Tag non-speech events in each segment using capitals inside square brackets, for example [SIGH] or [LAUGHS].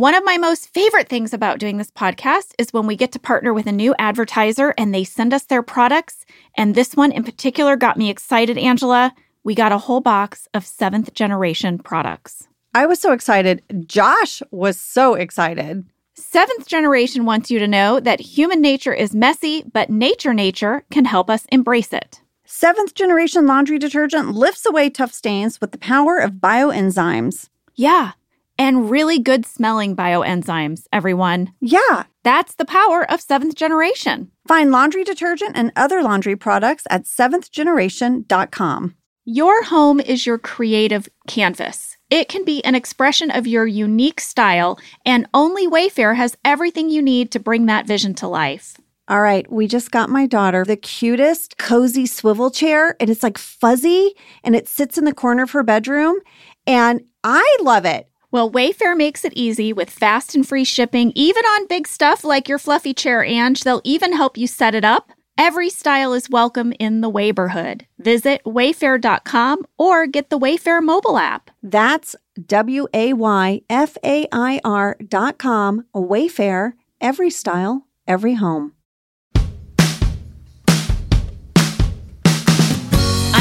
One of my most favorite things about doing this podcast is when we get to partner with a new advertiser and they send us their products. And this one in particular got me excited, Angela. We got a whole box of seventh generation products. I was so excited. Josh was so excited. Seventh generation wants you to know that human nature is messy, but nature nature can help us embrace it. Seventh generation laundry detergent lifts away tough stains with the power of bioenzymes. Yeah, and really good smelling bioenzymes, everyone. Yeah. That's the power of seventh generation. Find laundry detergent and other laundry products at seventhgeneration.com. Your home is your creative canvas. It can be an expression of your unique style, and only Wayfair has everything you need to bring that vision to life. All right, we just got my daughter the cutest cozy swivel chair, and it's like fuzzy and it sits in the corner of her bedroom. And I love it. Well, Wayfair makes it easy with fast and free shipping, even on big stuff like your fluffy chair, Ange. They'll even help you set it up. Every style is welcome in the Wayborhood. Visit wayfair.com or get the Wayfair mobile app. That's W A Y F A I R dot com. Wayfair, every style, every home.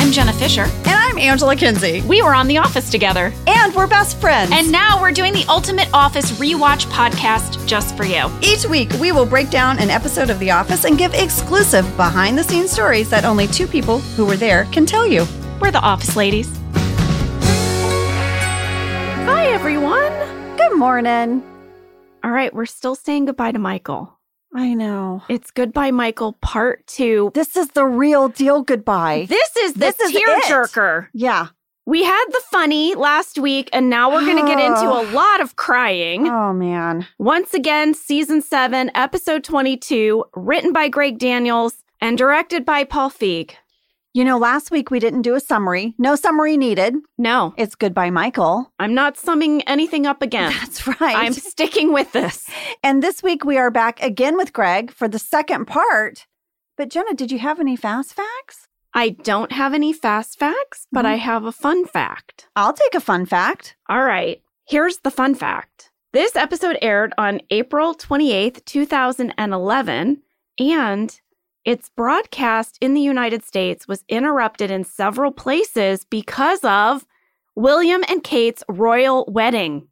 I'm Jenna Fischer. And I'm Angela Kinsey. We were on The Office together. And we're best friends. And now we're doing the Ultimate Office Rewatch podcast just for you. Each week, we will break down an episode of The Office and give exclusive behind the scenes stories that only two people who were there can tell you. We're the Office Ladies. Hi, everyone. Good morning. All right, we're still saying goodbye to Michael. I know. It's Goodbye Michael Part 2. This is the real deal goodbye. This is the This is tearjerker. Yeah. We had the funny last week, and now we're going to get into a [SIGHS] lot of crying. Oh, man. Once again, season 7, episode 22, written by Greg Daniels and directed by Paul Feig. You know, last week we didn't do a summary. No summary needed. No, It's goodbye, Michael. I'm not summing anything up again. [LAUGHS] That's right. I'm sticking with this. [LAUGHS] and this week we are back again with Greg for the second part. But Jenna, did you have any fast facts? I don't have any fast facts, but Mhm. I have a fun fact. I'll take a fun fact. All right, here's the fun fact. This episode aired on April 28th, 2011, and its broadcast in the United States was interrupted in several places because of William and Kate's royal wedding.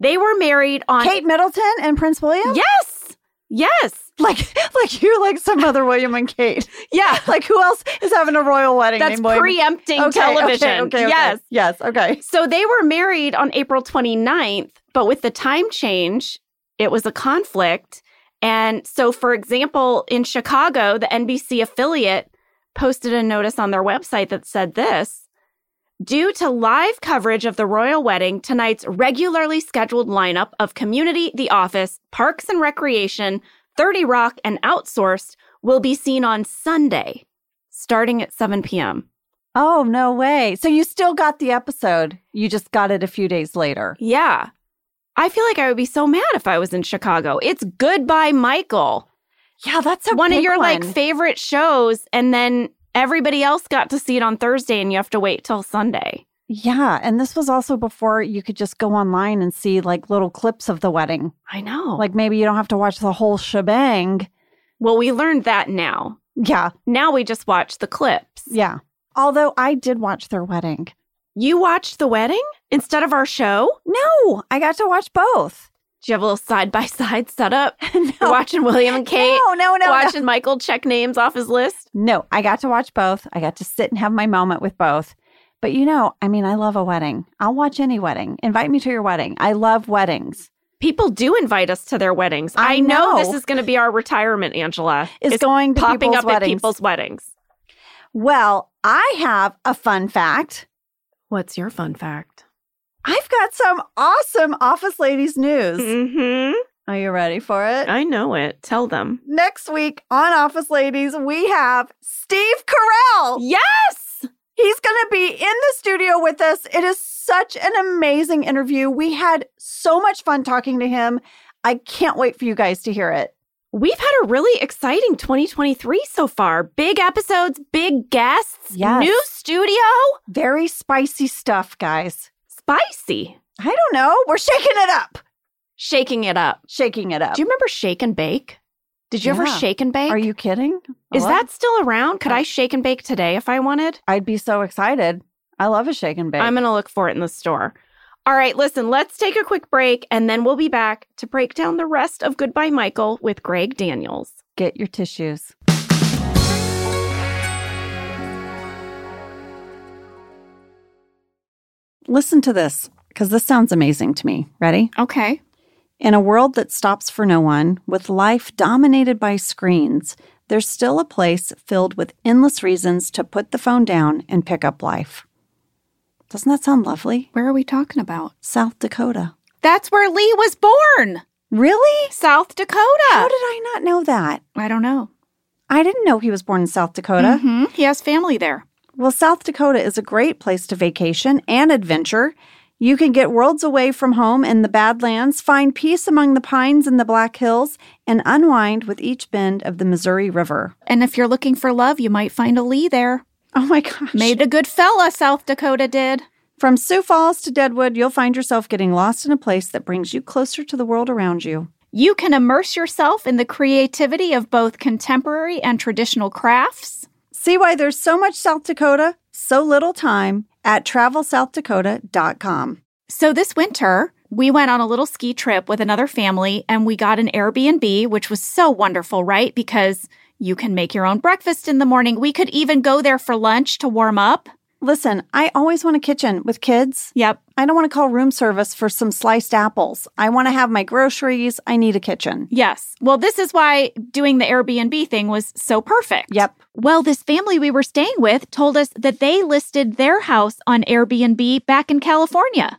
They were married on Kate Middleton and Prince William? Yes. Yes. Like [LAUGHS] like you're like some other William and Kate. Yeah. [LAUGHS] Like who else is having a royal wedding? That's preempting Okay, television. Okay, okay. Yes. Yes, okay. So they were married on April 29th, but with the time change, it was a conflict. And so, for example, in Chicago, the NBC affiliate posted a notice on their website that said this Due to live coverage of the royal wedding, tonight's regularly scheduled lineup of Community, The Office, Parks and Recreation, 30 Rock, and Outsourced will be seen on Sunday, starting at 7 p.m. Oh, no way. So you still got the episode. You just got it a few days later. Yeah. I feel like I would be so mad if I was in Chicago. It's Goodbye Michael, Yeah, that's a one of your like favorite shows, and then everybody else got to see it on Thursday and you have to wait till Sunday. Yeah, and this was also before you could just go online and see like little clips of the wedding. I know. Like maybe you don't have to watch the whole shebang. well, we learned that now. Yeah, Now we just watch the clips. yeah. Although I did watch their wedding. You watched the wedding instead of our show? No, I got to watch both. Do you have a little side by side setup? [LAUGHS] no, You're watching William and Kate, no, no, no, no. watching Michael check names off his list. No, I got to watch both. I got to sit and have my moment with both. But you know, I mean, I love a wedding. I'll watch any wedding. Invite me to your wedding. I love weddings. People do invite us to their weddings. I I, know. know. this is going to be our retirement, Angela. Is It's going to popping up weddings. at people's weddings. Well, I have a fun fact. What's your fun fact? I've got some awesome Office Ladies news. Mm-hmm. Are you ready for it? I know it. Tell them. Next week on Office Ladies, we have Steve Carell. Yes. He's going to be in the studio with us. It is such an amazing interview. We had so much fun talking to him. I can't wait for you guys to hear it. We've had a really exciting 2023 so far. Big episodes, big guests, Yes. new studio, Very spicy stuff, guys. spicy. I don't know. We're shaking it up. Shaking it up. shaking it up. Do you remember Shake and Bake? Did you ever shake and bake? Are you kidding? Is love- that still around? Could I shake and bake today if I wanted? I'd be so excited. I love a shake and bake. I'm going to look for it in the store. All right, listen, let's take a quick break and then we'll be back to break down the rest of Goodbye Michael with Greg Daniels. Get your tissues. Listen to this, because this sounds amazing to me. Ready? Okay. In a world that stops for no one, with life dominated by screens, there's still a place filled with endless reasons to put the phone down and pick up life. Doesn't that sound lovely? Where are we talking about? South Dakota. That's where Lee was born. Really? South Dakota. How did I not know that? I don't know. I didn't know he was born in South Dakota. Mhm. He has family there. Well, South Dakota is a great place to vacation and adventure. You can get worlds away from home in the Badlands, find peace among the pines in the Black Hills, and unwind with each bend of the Missouri River. And if you're looking for love, you might find a Lee there. Oh my gosh. Made a good fella, South Dakota did. From Sioux Falls to Deadwood, you'll find yourself getting lost in a place that brings you closer to the world around you. You can immerse yourself in the creativity of both contemporary and traditional crafts. See why there's so much South Dakota, so little time at travelsouthdakota.com. So this winter, we went on a little ski trip with another family and we got an Airbnb, which was so wonderful, right? Because you can make your own breakfast in the morning. We could even go there for lunch to warm up. Listen, I always want a kitchen with kids. Yep. I don't want to call room service for some sliced apples. I want to have my groceries. I need a kitchen. Yes. Well, this is why doing the Airbnb thing was so perfect. Yep. Well, this family we were staying with told us that they listed their house on Airbnb back in California.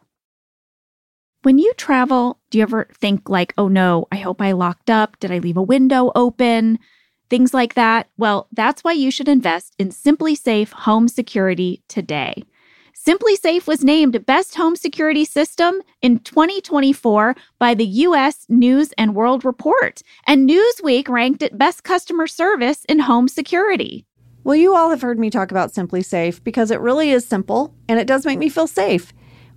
When you travel, do you ever think like, oh no, I hope I locked up? Did I leave a window open? Things like that. Well, that's why you should invest in SimpliSafe Home Security today. SimpliSafe was named Best Home Security System in 2024 by the US News and World Report, and Newsweek ranked it Best Customer Service in Home Security. Well, you all have heard me talk about SimpliSafe because it really is simple and it does make me feel safe.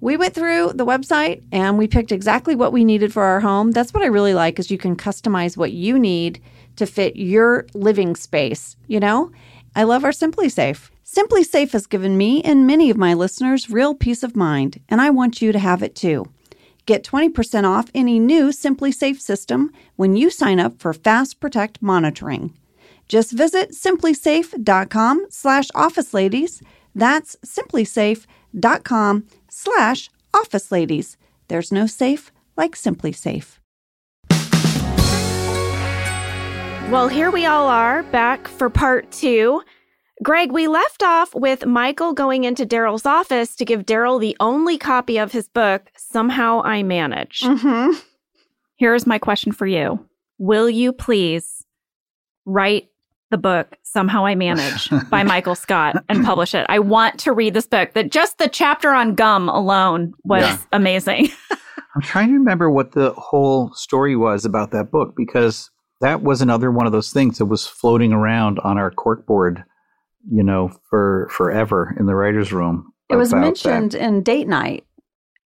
We went through the website and we picked exactly what we needed for our home. That's what I really like is you can customize what you need to fit your living space, you know? I love our SimpliSafe. Simply Safe has given me and many of my listeners real peace of mind, and I want you to have it too. Get 20% off any new SimpliSafe system when you sign up for Fast Protect monitoring. Just visit simplisafe.com slash office ladies. That's simplisafe.com slash office ladies. There's no safe like SimpliSafe. Well, here we all are back for part two. Greg, we left off with Michael going into Darryl's office to give Daryl the only copy of his book, Somehow I Manage. Mm-hmm. Here's my question for you Will you please write the book, Somehow I Manage [LAUGHS] by Michael Scott and publish it? I want to read this book. That just the chapter on gum alone was Yeah. amazing. [LAUGHS] I'm trying to remember what the whole story was about that book because that was another one of those things that was floating around on our corkboard, you know, for forever in the writer's room. It was about that. mentioned in date night,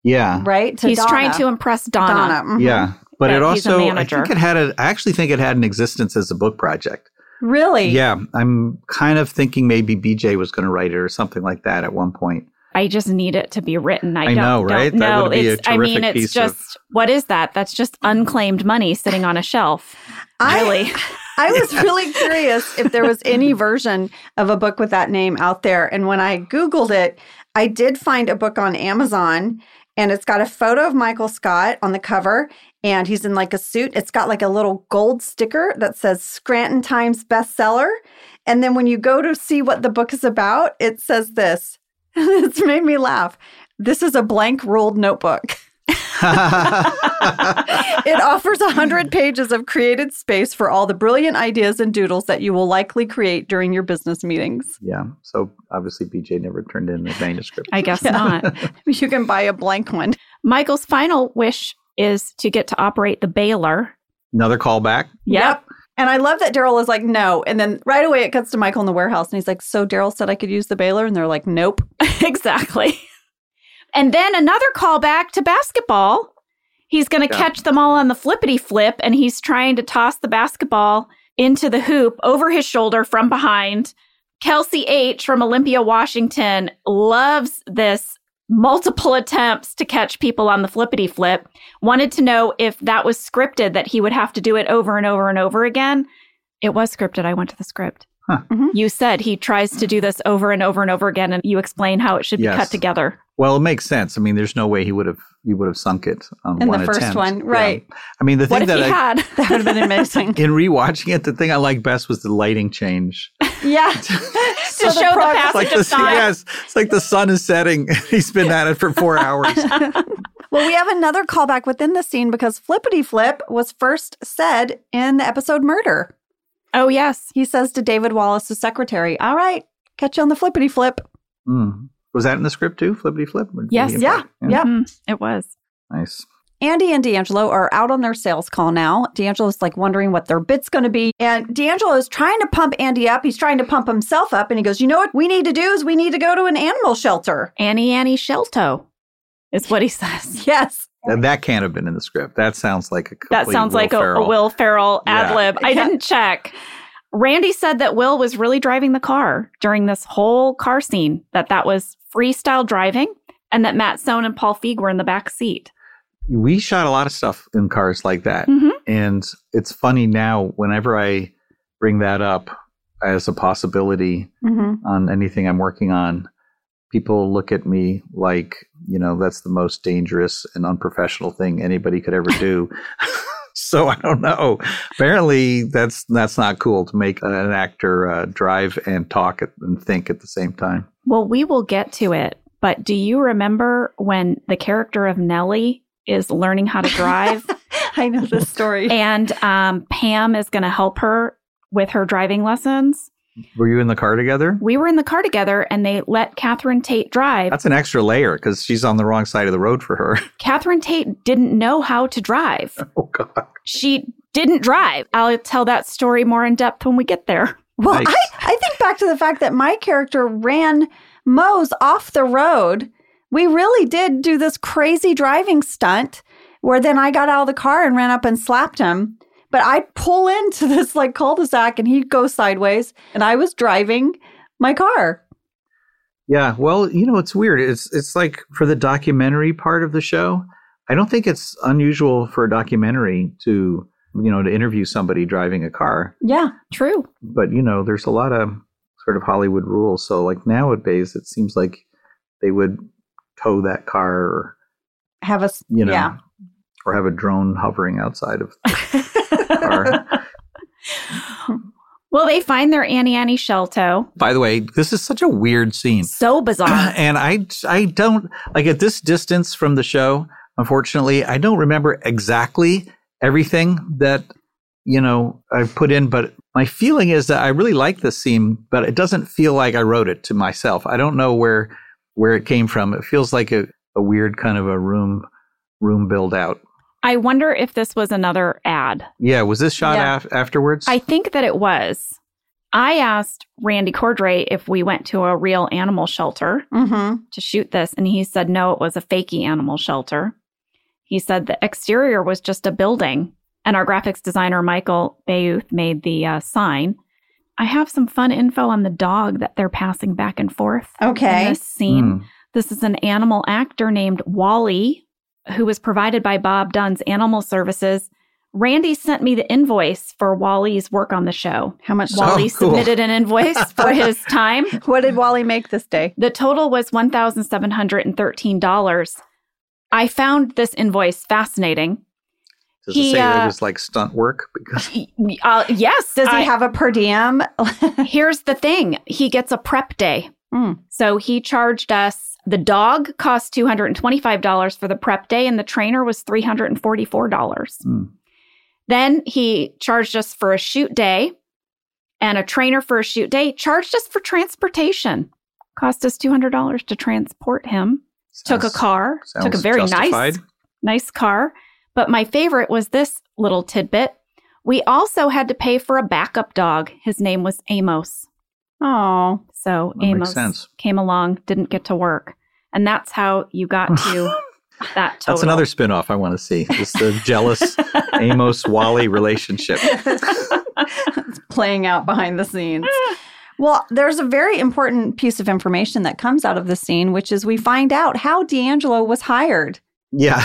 Yeah. right? To He's trying to impress Donna. Donna. mhm. Yeah. But That it he's a also, I think it had a, I actually think it had an existence as a book project. Really? Yeah. I'm kind of thinking maybe BJ was going to write it or something like that at one point. I just need it to be written. I, I don't, know, right? Don't That know. would be a it's, I mean, it's piece of- just what is that? That's just unclaimed money sitting on a shelf. I- Really? [LAUGHS] I was really curious if there was any version of a book with that name out there. And when I Googled it, I did find a book on Amazon and it's got a photo of Michael Scott on the cover and he's in like a suit. It's got like a little gold sticker that says Scranton Times bestseller. And then when you go to see what the book is about, it says this. [LAUGHS] it's made me laugh. This is a blank ruled notebook. [LAUGHS] [LAUGHS] it offers 100 pages of created space for all the brilliant ideas and doodles that you will likely create during your business meetings. yeah. So obviously, BJ never turned in the manuscript. I guess Yeah. not. [LAUGHS] You can buy a blank one. Michael's final wish is to get to operate the baler. Another callback. Yep. And I love that Darryl is like, no. And then right away it cuts to Michael in the warehouse and he's like, so Darryl said I could use the baler? And they're like, nope. [LAUGHS] exactly. And then another callback to basketball. He's going to Yeah. catch them all on the flippity flip, and he's trying to toss the basketball into the hoop over his shoulder from behind. Kelsey H from Olympia, Washington loves this multiple attempts to catch people on the flippity flip. Wanted to know if that was scripted, that he would have to do it over and over and over again. It was scripted. I went to the script. Huh. Mhm. You said he tries to do this over and over and over again, and you explain how it should be Yes. cut together. Well, it makes sense. I mean, there's no way he would have he would have sunk it on In the first attempt. one, Yeah. right. I mean, the What thing if that he I, had? [LAUGHS] That would have been amazing. [LAUGHS] in rewatching it, the thing I liked best was the lighting change. yeah. [LAUGHS] to So the show the progress- passage like of the time. yes, it's like the sun is setting. He's been at it for four hours. Well, we have another callback within the scene because flippity flip was first said in the episode Murder. Oh, yes. He says to David Wallace, Wallace's secretary, All right, catch you on the flippity flip. Mm. Was that in the script too? Flippity flip. Yes. he- Yeah. Yeah. Mhm, it was. Nice. Andy and D'Angelo are out on their sales call now. D'Angelo's like wondering what their bit's going to be. And D'Angelo is trying to pump Andy up. He's trying to pump himself up. And he goes, You know what we need to do is we need to go to an animal shelter. Annie Annie Shelto is what he says. [LAUGHS] Yes. And that can't have been in the script. That sounds like a That sounds Will like a, a Will Ferrell ad lib. I didn't check. Randy said that Will was really driving the car during this whole car scene, that that was freestyle driving, and that Matt Sohn and Paul Feig were in the back seat. We shot a lot of stuff in cars like that. Mhm. And it's funny now, whenever I bring that up as a possibility Mm-hmm. on anything I'm working on, people look at me like, you know, that's the most dangerous and unprofessional thing anybody could ever do. [LAUGHS] [LAUGHS] so I don't know. Apparently, that's that's not cool to make an actor uh, drive and talk and think at the same time. Well, we will get to it, but do you remember when the character of Nellie is learning how to drive [LAUGHS] I know this story. and um, Pam is going to help her with her driving lessons? Were you in the car together? We were in the car together and they let Catherine Tate drive. That's an extra layer because she's on the wrong side of the road for her. [LAUGHS] Catherine Tate didn't know how to drive. [LAUGHS] oh God! She didn't drive. I'll tell that story more in depth when we get there. [LAUGHS] Well, Nice. I, I think back to the fact that my character ran Mose off the road. We really did do this crazy driving stunt where then I got out of the car and ran up and slapped him. But I pull into [LAUGHS] this like cul-de-sac and he goes sideways and I was driving my car. Yeah, well, you know, it's weird. It's it's like for the documentary part of the show, I don't think it's unusual for a documentary to, you know, to interview somebody driving a car. Yeah. True. But, you know, there's a lot of sort of Hollywood rules. So like nowadays it seems like they would tow that car or, Have a you know, Yeah. or have a drone hovering outside of [LAUGHS] [LAUGHS] Well, they find their Annie Annie Shelto. By the way, this is such a weird scene. So bizarre. [CLEARS THROAT] and I I don't like at this distance from the show. Unfortunately, I don't remember exactly everything that you know I put in, but my feeling is that I really like this scene, but it doesn't feel like I wrote it to myself. I don't know where where it came from. It feels like a, a weird kind of a room room build out. I wonder if this was another ad. Yeah, was this shot Yeah. af- afterwards? I think that it was. I asked Randy Cordray if we went to a real animal shelter Mm-hmm. to shoot this, and he said no, it was a fakey animal shelter. He said the exterior was just a building, and our graphics designer Michael Bayouth made the uh, sign. I have some fun info on the dog that they're passing back and forth Okay. in this scene. Hmm. This is an animal actor named Wally, who was provided by Bob Dunn's Animal Services. Randy sent me the invoice for Wally's work on the show. How much? Wow. Wally cool. submitted an invoice [LAUGHS] for his time. [LAUGHS] What did Wally make this day? The total was $1,713. I found this invoice fascinating. Does he, it say that uh, it was like stunt work? Because [LAUGHS] Uh, yes. Does he have a per diem? Here's the thing he gets a prep day. Mm. So he charged us The dog cost $225 for the prep day, and the trainer was $344. Hmm. Then he charged us for a shoot day, and a trainer for a shoot day charged us for transportation. Cost us $200 to transport him. took a car, took a very justified. nice, nice car. But my favorite was this little tidbit. We also had to pay for a backup dog. His name was Amos. Oh, So That Amos came along, didn't get to work. And that's how you got to [LAUGHS] that total. That's another spin-off I want to see. Just the [LAUGHS] jealous Amos Wally relationship. [LAUGHS] it's playing out behind the scenes. Well, there's a very important piece of information that comes out of the scene, which is we find out how D'Angelo was hired. Yeah.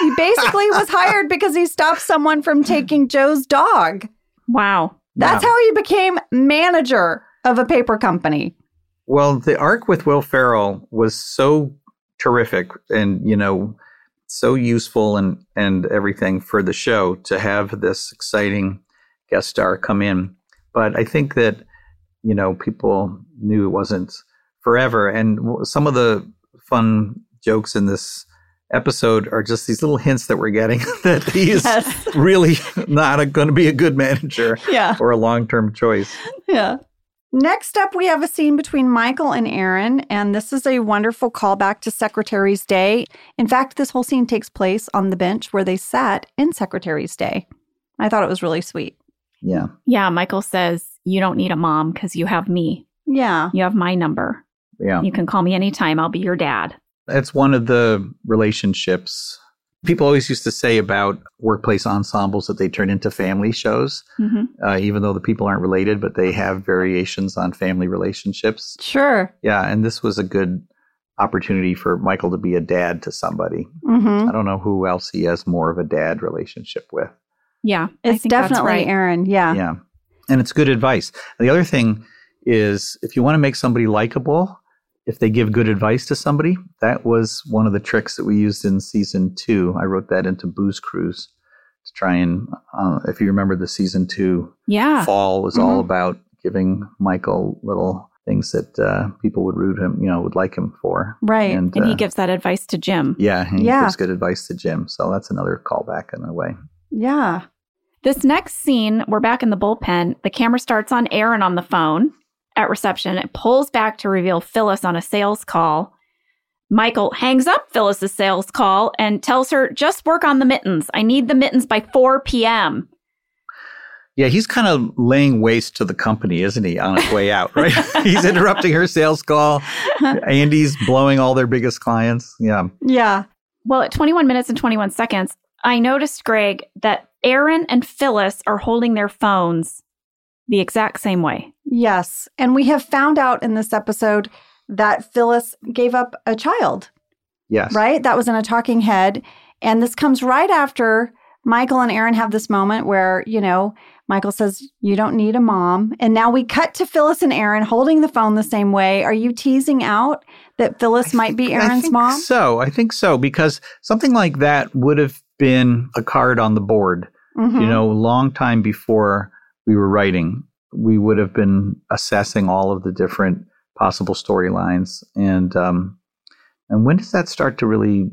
He basically was hired because he stopped someone from taking Joe's dog. Wow. That's Wow. how he became manager of a paper company. Well, the arc with Will Ferrell was so terrific and, you know, so useful and, and everything for the show to have this exciting guest star come in. But I think that, you know, people knew it wasn't forever. And some of the fun jokes in this episode are just these little hints that we're getting [LAUGHS] that he's Yes. really [LAUGHS] not going to be a good manager Yeah. or a long term choice. Yeah. Next up, we have a scene between Michael and Erin, and this is a wonderful callback to Secretary's Day. In fact, this whole scene takes place on the bench where they sat in Secretary's Day. I thought it was really sweet. Yeah. Yeah. Michael says, You don't need a mom because you have me. Yeah. You have my number. Yeah. You can call me anytime. I'll be your dad. That's one of the relationships people always used to say about workplace ensembles that they turn into family shows, hmm uh, even though the people aren't related, but they have variations on family relationships. Sure. Yeah, and this was a good opportunity for Michael to be a dad to somebody. Mm-hmm. I don't know who else he has more of a dad relationship with. Yeah. It's definitely right. Erin. Yeah. Yeah. And it's good advice. The other thing is if you want to make somebody likable, if they give good advice to somebody, that was one of the tricks that we used in season two. I wrote that into Booze Cruise to try and, uh, if you remember the season two Yeah. fall was all Mhm. about giving Michael little things that uh, people would root him, you know, would like him for. Right. And, And he uh, gives that advice to Jim. yeah, and Yeah. he gives good advice to Jim. So that's another callback in a way. Yeah. This next scene, we're back in the bullpen. The camera starts on Erin on the phone at reception. It pulls back to reveal Phyllis on a sales call. Michael hangs up Phyllis's sales call and tells her, just work on the mittens. I need the mittens by 4 p.m. Yeah, he's kind of laying waste to the company, isn't he, on his way out, right? [LAUGHS] [LAUGHS] he's interrupting her sales call. [LAUGHS] Andy's blowing all their biggest clients. Yeah. Yeah. Well, at 21 minutes and 21 seconds, I noticed, Greg, that Erin and Phyllis are holding their phones the exact same way. Yes. And we have found out in this episode that Phyllis gave up a child, Yes. right? That was in a talking head. And this comes right after Michael and Erin have this moment where, you know, Michael says, You don't need a mom. And now we cut to Phyllis and Erin holding the phone the same way. Are you teasing out that Phyllis might be I Erin's think mom? So I think so because something like that would have been a card on the board. Mhm. You know, a long time before we were writing, we would have been assessing all of the different possible storylines. And um, and when does that start to really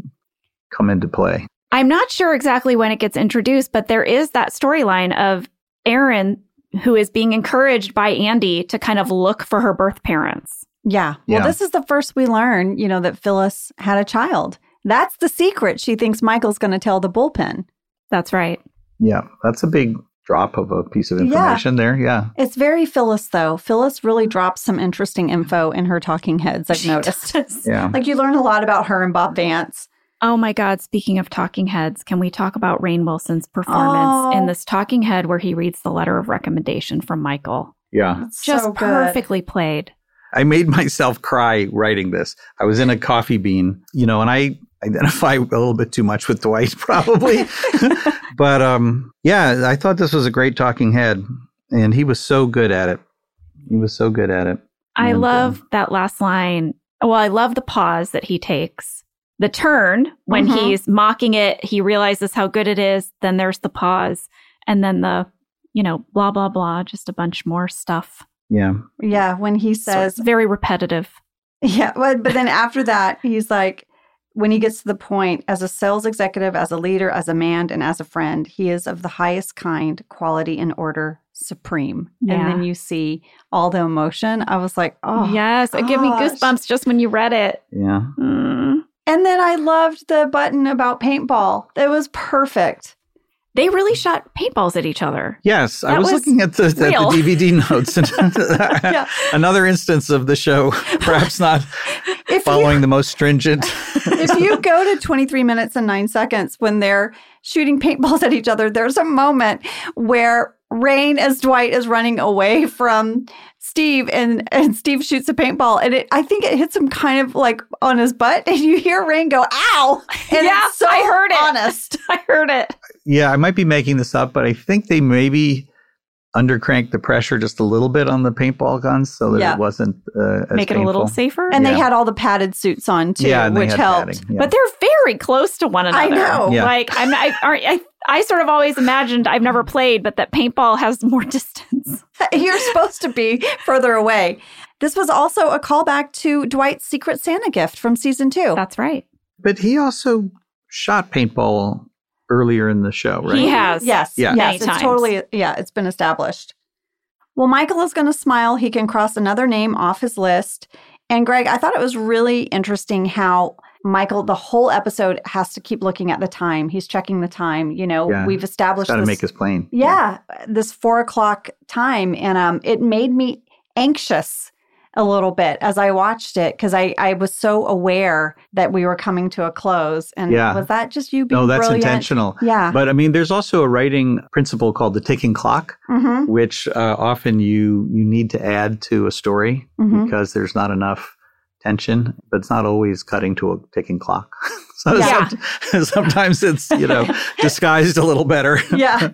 come into play? I'm not sure exactly when it gets introduced, but there is that storyline of Erin who is being encouraged by Andy to kind of look for her birth parents. Yeah. Yeah. Well, this is the first we learn, you know, that Phyllis had a child. That's the secret she thinks Michael's going to tell the bullpen. That's right. Yeah, that's a big drop of a piece of Yeah. information there. Yeah. It's very Phyllis, though. Phyllis really mm-hmm. drops some interesting info in her talking heads, I've She noticed. does. [LAUGHS] Yeah. Like you learn a lot about her and Bob Vance. Oh my God. Speaking of talking heads, can we talk about Rainn Wilson's performance Oh. in this talking head where he reads the letter of recommendation from Michael? Yeah. It's Just so perfectly played. I made [LAUGHS] myself cry writing this. I was in a coffee bean, you know, and I identify a little bit too much with Dwight [LAUGHS] probably. [LAUGHS] but um yeah, I thought this was a great talking head and he was so good at it. He was so good at it. I And, uh, love that last line. Well, I love the pause that he takes. The turn when Mhm. he's mocking it, he realizes how good it is. Then there's the pause. And then the, you know, blah, blah, blah, just a bunch more stuff. Yeah. Yeah, when he says, it's very repetitive. [LAUGHS] Yeah, but, but then after that, he's like, when he gets to the point, as a sales executive, as a leader, as a man, and as a friend, he is of the highest kind, quality, and order supreme. Yeah. And then you see all the emotion. I was like, oh. yes, it gave me goosebumps just when you read it. Yeah. Mm. And then I loved the button about paintball. It was perfect. They really shot paintballs at each other. Yes, I was, was looking at the, at the. DVD notes and [LAUGHS] [LAUGHS] Yeah. another instance of the show [LAUGHS] perhaps not If you, following the most stringent. if you go to 23 minutes and nine seconds when they're shooting paintballs at each other, there's a moment where Rainn, as Dwight is running away from Steve, and, and Steve shoots a paintball, and it, I think it hits him kind of like on his butt, [LAUGHS] and you hear Rainn go, ow! [LAUGHS] And Yeah, it's so I heard it. honest. [LAUGHS] I heard it. yeah, I might be making this up, but I think they maybe undercranked the pressure just a little bit on the paintball guns so that Yeah. it wasn't uh, as Make it a little safer. And they had all the padded suits on too, yeah, and which helped. padding, yeah. But they're very close to one another. I another. know. Yeah. Like I'm, I, aren't- I, I sort of always imagined I've never played, but that paintball has more [LAUGHS] distance. [LAUGHS] You're supposed to be further away. This was also a callback to Dwight's Secret Santa gift from season two. That's right. But he also shot paintball earlier in the show, right? He has. Yes. Yeah. Yes. Many It's times. totally, yeah, it's been established. Well, Michael is going to smile. He can cross another name off his list. And Greg, I thought it was really interesting how Michael, the whole episode has to keep looking at the time. He's checking the time. You know, Yeah. we've established Got to this, make his plane. yeah, this four o'clock time. And um, it made me anxious a little bit as I watched it because I, I was so aware that we were coming to a close. And Yeah. was that just you being No, that's brilliant? intentional. Yeah. But I mean, there's also a writing principle called the ticking clock, hmm which uh, often you you need to add to a story Mhm. because there's not enough tension, but it's not always cutting to a ticking clock. [LAUGHS] so Yeah. some- [LAUGHS] sometimes it's you know [LAUGHS] disguised a little better. Yeah.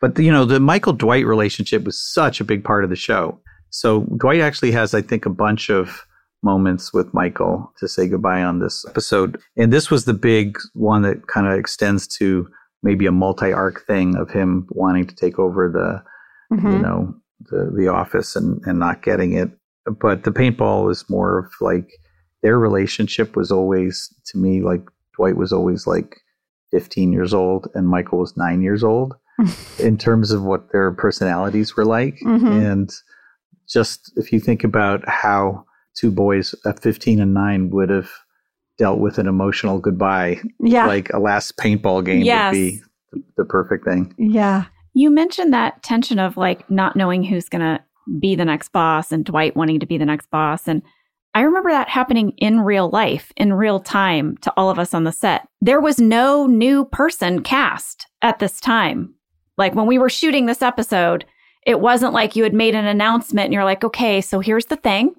But the, you know, the Michael Dwight relationship was such a big part of the show. So Dwight actually has, I think, a bunch of moments with Michael to say goodbye on this episode. And this was the big one that kind of extends to maybe a multi-arc thing of him wanting to take over the, you Mhm. know, the the office and and not getting it. But the paintball was more of like their relationship was always to me like Dwight was always like 15 years old and Michael was 9 years old [LAUGHS] in terms of what their personalities were like. Mhm. And just if you think about how two boys at 15 and 9 would have dealt with an emotional goodbye, Yeah. like a last paintball game Yes. would be the, the perfect thing. yeah. You mentioned that tension of like not knowing who's going to be the next boss and Dwight wanting to be the next boss. And I remember that happening in real life, in real time to all of us on the set. There was no new person cast at this time. Like when we were shooting this episode, it wasn't like you had made an announcement and you're like, okay, so here's the thing.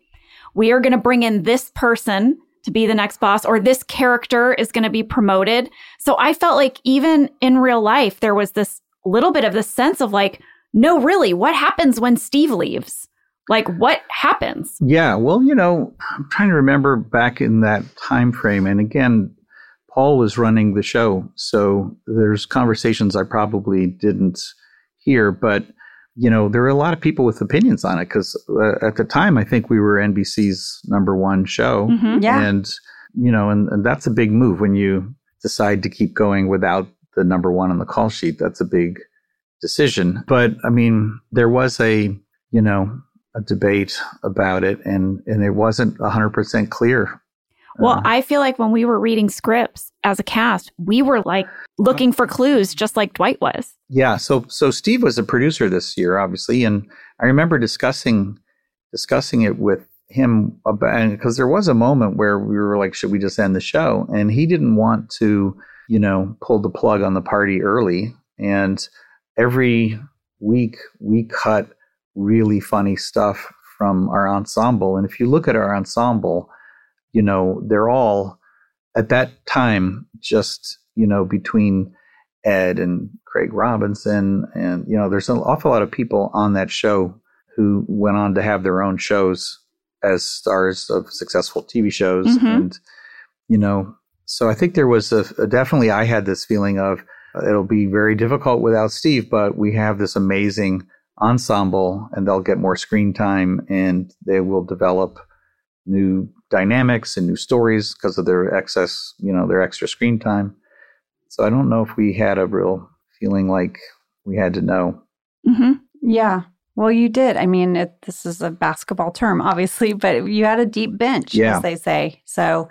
We are going to bring in this person to be the next boss, or this character is going to be promoted. So I felt like even in real life, there was this little bit of the sense of like, no, really, what happens when Steve leaves? Like, what happens? Yeah, well, you know, I'm trying to remember back in that time frame, and again, Paul was running the show, so there's conversations I probably didn't hear, but you know, there were a lot of people with opinions on it because uh, at the time, I think we were NBC's number one show, Mhm. Yeah. and you know, and, and that's a big move when you decide to keep going without the number one on the call sheet. That's a big decision. But I mean, there was a you know a debate about it, and and it wasn't hundred percent clear. Well, Uh, I feel like when we were reading scripts as a cast, we were like looking for clues, just like Dwight was. yeah. So so Steve was a producer this year, obviously, and I remember discussing discussing it with him about because there was a moment where we were like, should we just end the show? And he didn't want to, you know, pull the plug on the party early. And every week we cut really funny stuff from our ensemble. And if you look at our ensemble, you know, they're all at that time just, you know, between Ed and Craig Robinson. And, you know, there's an awful lot of people on that show who went on to have their own shows as stars of successful TV shows. Mhm. And, you know, so I think there was a, a definitely, I had this feeling of uh, it'll be very difficult without Steve, but we have this amazing ensemble and they'll get more screen time and they will develop new dynamics and new stories because of their excess, you know, their extra screen time. So I don't know if we had a real feeling like we had to know. Mm-hmm. Yeah. Well, you did. I mean, it, this is a basketball term, obviously, but you had a deep bench, yeah. as they say. So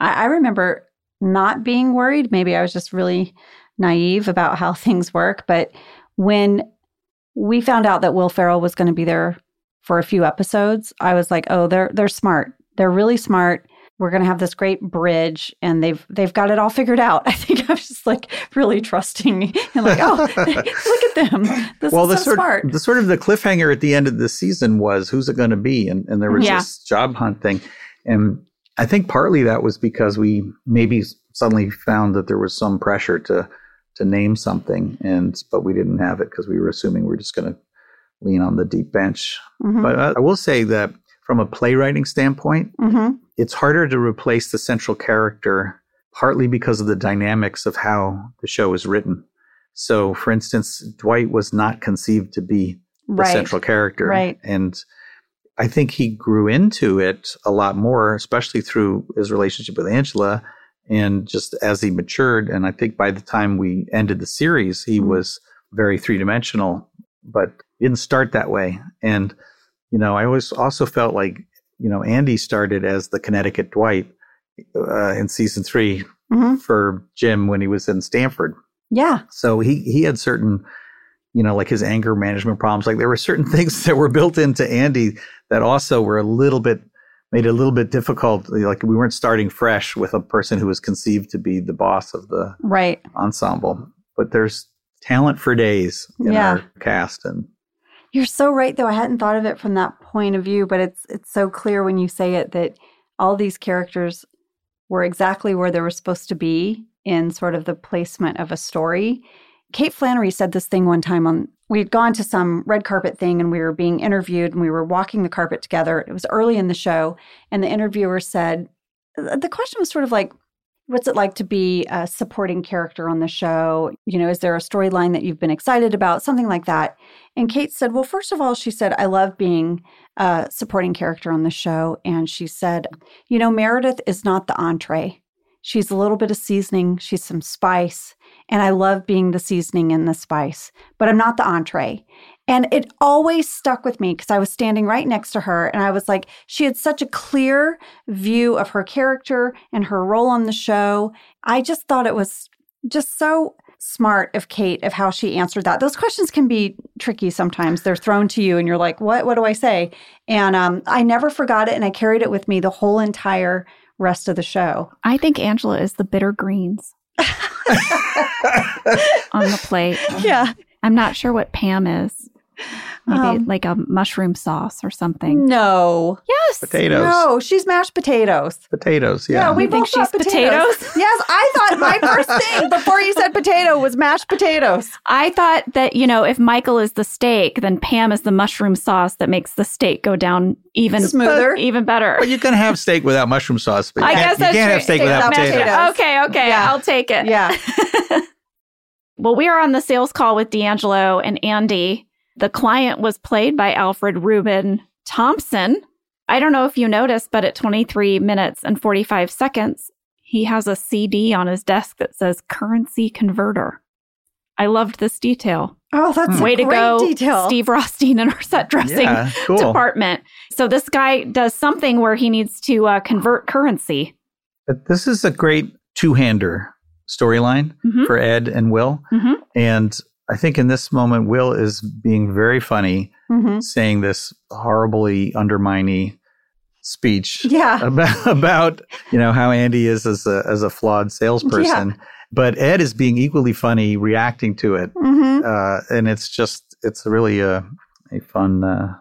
I, I remember not being worried. Maybe I was just really naive about how [LAUGHS] things work. But when we found out that Will Ferrell was going to be there for a few episodes, I was like, "Oh, they're they're smart. They're really smart. We're going to have this great bridge, and they've they've got it all figured out." [LAUGHS] I think I'm just like really trusting [LAUGHS] and like, "Oh, [LAUGHS] look at them. This well, is the so sort, smart." The sort of the cliffhanger at the end of the season was who's it going to be, and and there was yeah. this job hunt thing, and I think partly that was because we maybe suddenly found that there was some pressure to to name something, and but we didn't have it because we were assuming we are just going to lean on the deep bench. Mm-hmm. But I, I will say that from a playwriting standpoint, mm-hmm. it's harder to replace the central character, partly because of the dynamics of how the show is written. So, for instance, Dwight was not conceived to be the right. central character, right? And I think he grew into it a lot more, especially through his relationship with Angela and just as he matured. And I think by the time we ended the series, he mm-hmm. was very three dimensional, but didn't start that way. And, you know, I always also felt like, you know, Andy started as the Connecticut Dwight uh, in season 3 mm-hmm. for Jim when he was in Stamford. Yeah. So he, he had certain, you know, like his anger management problems. Like there were certain [LAUGHS] things that were built into Andy that also were a little bit made it a little bit difficult. Like we weren't starting fresh with a person who was conceived to be the boss of the right ensemble. But there's talent for days in yeah. our cast, and you're so right. Though I hadn't thought of it from that point of view, but it's it's so clear when you say it that all these characters were exactly where they were supposed to be in sort of the placement of a story. Kate Flannery said this thing one time on we'd gone to some red carpet thing and we were being interviewed and we were walking the carpet together. It was early in the show, and the interviewer said, the question was sort of like, What's it like to be a supporting character on the show? You know, is there a storyline that you've been excited about? Something like that. And Kate said, Well, first of all, she said, I love being a supporting character on the show. And she said, You know, Meredith is not the entree. She's a little bit of seasoning, she's some spice. And I love being the seasoning and the spice, but I'm not the entree. And it always stuck with me because I was standing right next to her and I was like, she had such a clear view of her character and her role on the show. I just thought it was just so smart of Kate of how she answered that. Those questions can be tricky sometimes. They're thrown to you and you're like, what, what do I say? And um, I never forgot it and I carried it with me the whole entire rest of the show. I think Angela is the bitter greens. [LAUGHS] on the plate. Yeah. I'm not sure what Pam is. Maybe um, like a mushroom sauce or something. No. Yes. Potatoes. No, she's mashed potatoes. Potatoes. Yeah. Yeah, we think she's potatoes. potatoes. [LAUGHS] yes, I thought my [LAUGHS] first thing before you said potato was mashed potatoes. I thought that you know if Michael is the steak, then Pam is the mushroom sauce that makes the steak go down even smoother, even better. Well, you can have steak without mushroom sauce, but I guess you can't have steak, steak without, without potatoes. potatoes. Okay, okay, yeah. I'll take it. Yeah. [LAUGHS] well, we are on the sales call with D'Angelo and Andy the client was played by Alfred Ruben Thompson. I don't know if you noticed, but at 23 minutes and 45 seconds, he has a CD on his desk that says currency converter. I loved this detail. Oh, that's way to go, detail. Steve Rothstein in our set dressing yeah, cool. department. So this guy does something where he needs to uh, convert currency. But this is a great two-hander storyline mm-hmm. for Ed and Will, mm-hmm. and I think in this moment, Will is being very funny, mm-hmm. saying this horribly undermining speech yeah. [LAUGHS] about, about you know how Andy is as a as a flawed salesperson. Yeah. But Ed is being equally funny, reacting to it, mm-hmm. uh, and it's just it's really a a fun uh,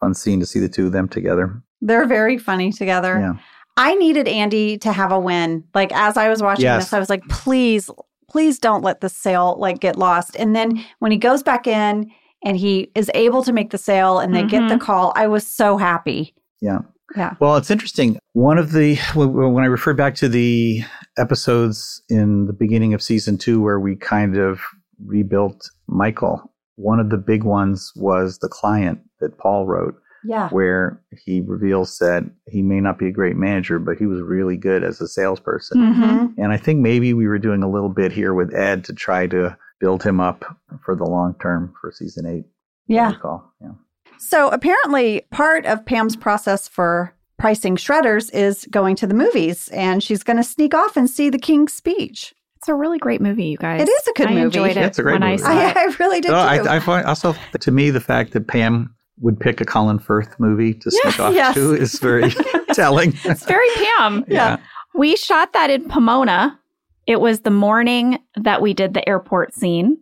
fun scene to see the two of them together. They're very funny together. Yeah. I needed Andy to have a win. Like as I was watching yes. this, I was like, please please don't let the sale like get lost. And then when he goes back in and he is able to make the sale and they mm-hmm. get the mm-hmm. call, I was so happy. Yeah. Yeah. Well, it's interesting. One of the, when I refer back to the episodes in the beginning of season two where we kind of rebuilt Michael, one of the big ones was the client that Paul wrote Yeah. where he reveals that he may not be a great manager, but he was really good as a salesperson. Mm-hmm. And I think maybe we were doing a little bit here with Ed to try to build him up for the long term for season eight. Yeah. recall. Yeah. So apparently, part of Pam's process for pricing shredders is going to the movies, and she's going to sneak off and see the King's Speech. It's a really great movie, you guys. It is a good I movie. enjoyed it Yeah, it's a great when I movie. saw I, it. [LAUGHS] I really did No, too. I, I find also to me the fact that Pam would pick a Colin Firth movie to sneak off yes. to is very [LAUGHS] telling. It's very Pam. [LAUGHS] yeah. We shot that in Pomona. It was the morning that we did the airport scene.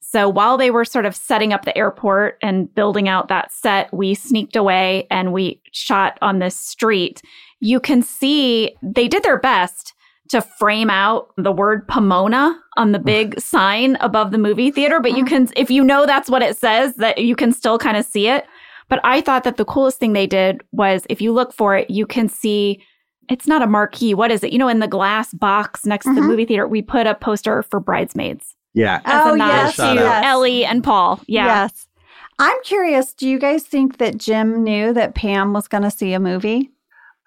So while they were sort of setting up the airport and building out that set, we sneaked away and we shot on this street. You can see they did their best to frame out the word Pomona on the big [LAUGHS] sign above the movie theater, but you uh-huh. can, if you know that's what it says, that you can still kind of see it. But I thought that the coolest thing they did was if you look for it, you can see it's not a marquee. What is it? You know, in the glass box next to the Mhm. movie theater, we put a poster for Bridesmaids Yeah. as Oh, a nod yes, to yes. Ellie and Paul. Yeah. Yes. I'm curious, do you guys think that Jim knew that Pam was going to see a movie?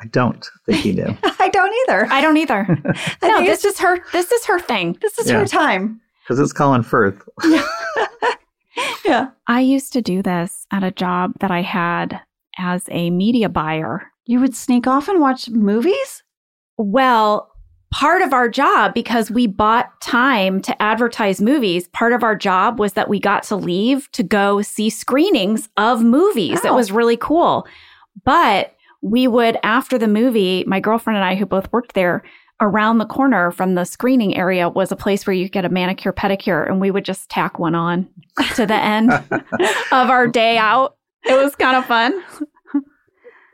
I don't think he knew. [LAUGHS] I don't either. I don't either. [LAUGHS] I no, this is her. This is her thing. this is Yeah. her time. Because it's Colin Firth. Yeah. I used to do this at a job that I had as a media buyer. You would sneak off and watch movies? Well, part of our job, because we bought time to advertise movies, part of our job was that we got to leave to go see screenings of movies. It Oh. was really cool. But we would, after the movie, my girlfriend and I, who both worked there, around the corner from the screening area was a place where you could get a manicure pedicure, and we would just tack one on to the end [LAUGHS] of our day out. It was kind of fun.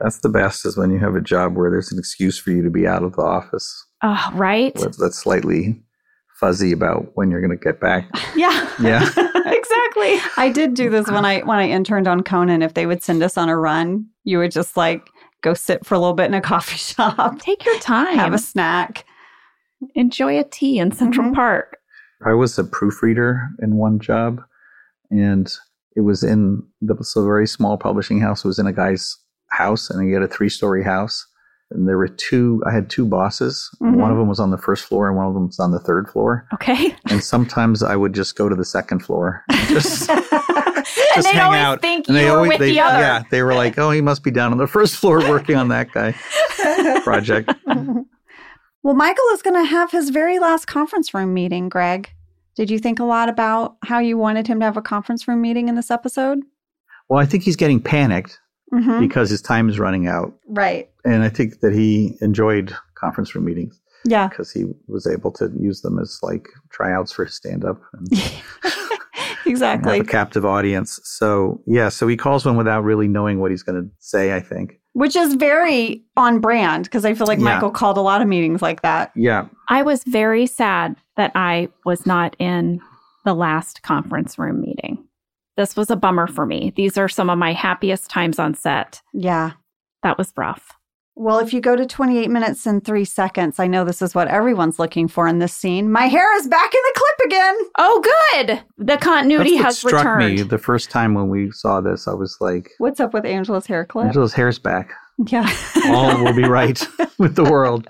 That's the best is when you have a job where there's an excuse for you to be out of the office. Oh, right? That's that's slightly fuzzy about when you're going to get back. Yeah. Yeah. [LAUGHS] exactly. I did do this when I when I interned on Conan. If they would send us on a run, you would just like go sit for a little bit in a coffee [LAUGHS] shop, Take your time. have a snack. enjoy a tea in Central Mhm. Park. I was a proofreader in one job, and it was in the so a very small publishing house. It was in a guy's house, and he had a three story house. And there were two. I had two bosses. Mhm. One of them was on the first floor, and one of them was on the third floor. Okay. And sometimes I would just go to the second floor, just and [LAUGHS] [LAUGHS] just they hang always out. think and you they were always, with they, the other. yeah, they were like, "Oh, he must be down on the first floor working on that guy [LAUGHS] project." [LAUGHS] well, Michael is going to have his very last conference room meeting, Greg. Did you think a lot about how you wanted him to have a conference room meeting in this episode? Well, I think he's getting panicked Mm-hmm. because his time is running out, Right. and I think that he enjoyed conference room meetings. Yeah. because he was able to use them as like tryouts for his stand up and [LAUGHS] exactly. have a captive audience. So yeah, so he calls one without really knowing what he's going to say. I think. Which is very on brand because I feel like Yeah. Michael called a lot of meetings like that. Yeah, I was very sad that I was not in the last conference room meeting. This was a bummer for me. These are some of my happiest times on set. Yeah. That was rough. Well, if you go to 28 minutes and three seconds, I know this is what everyone's looking for in this scene. My hair is back in the clip again. Oh, good. The continuity that's what has struck returned. me the first time when we saw this. I was like, What's up with Angela's hair clip? Angela's hair's back. Yeah. [LAUGHS] All will be right [LAUGHS] with the world.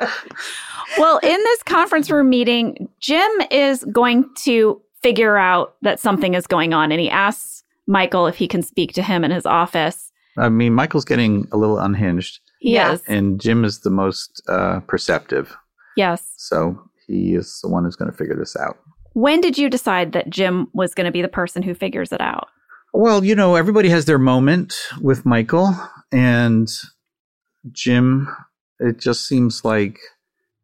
Well, in this conference room meeting, Jim is going to figure out that something is going on and he asks Michael if he can speak to him in his office. I mean, Michael's getting a little unhinged, He Yeah. is. and Jim is the most uh, perceptive. Yes. So he is the one who's going to figure this out. When did you decide that Jim was going to be the person who figures it out? Well, you know, everybody has their moment with Michael and Jim. It just seems like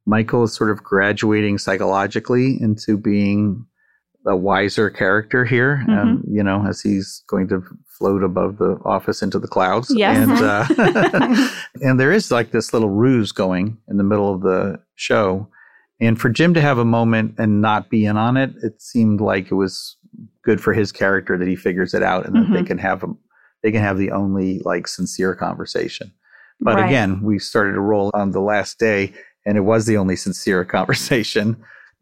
Michael is sort of graduating psychologically into being a wiser character here, and you know, as he's going to float above the office into the clouds. Yes. and uh, [LAUGHS] [LAUGHS] and there is like this little ruse going in the middle of the show, and for Jim to have a moment and not be in on it, it seemed like it was good for his character that he figures it out and that they Mhm. can have a, they can have the only like sincere conversation. But Right. again, we started to roll on the last day, and it was the only sincere [LAUGHS] conversation,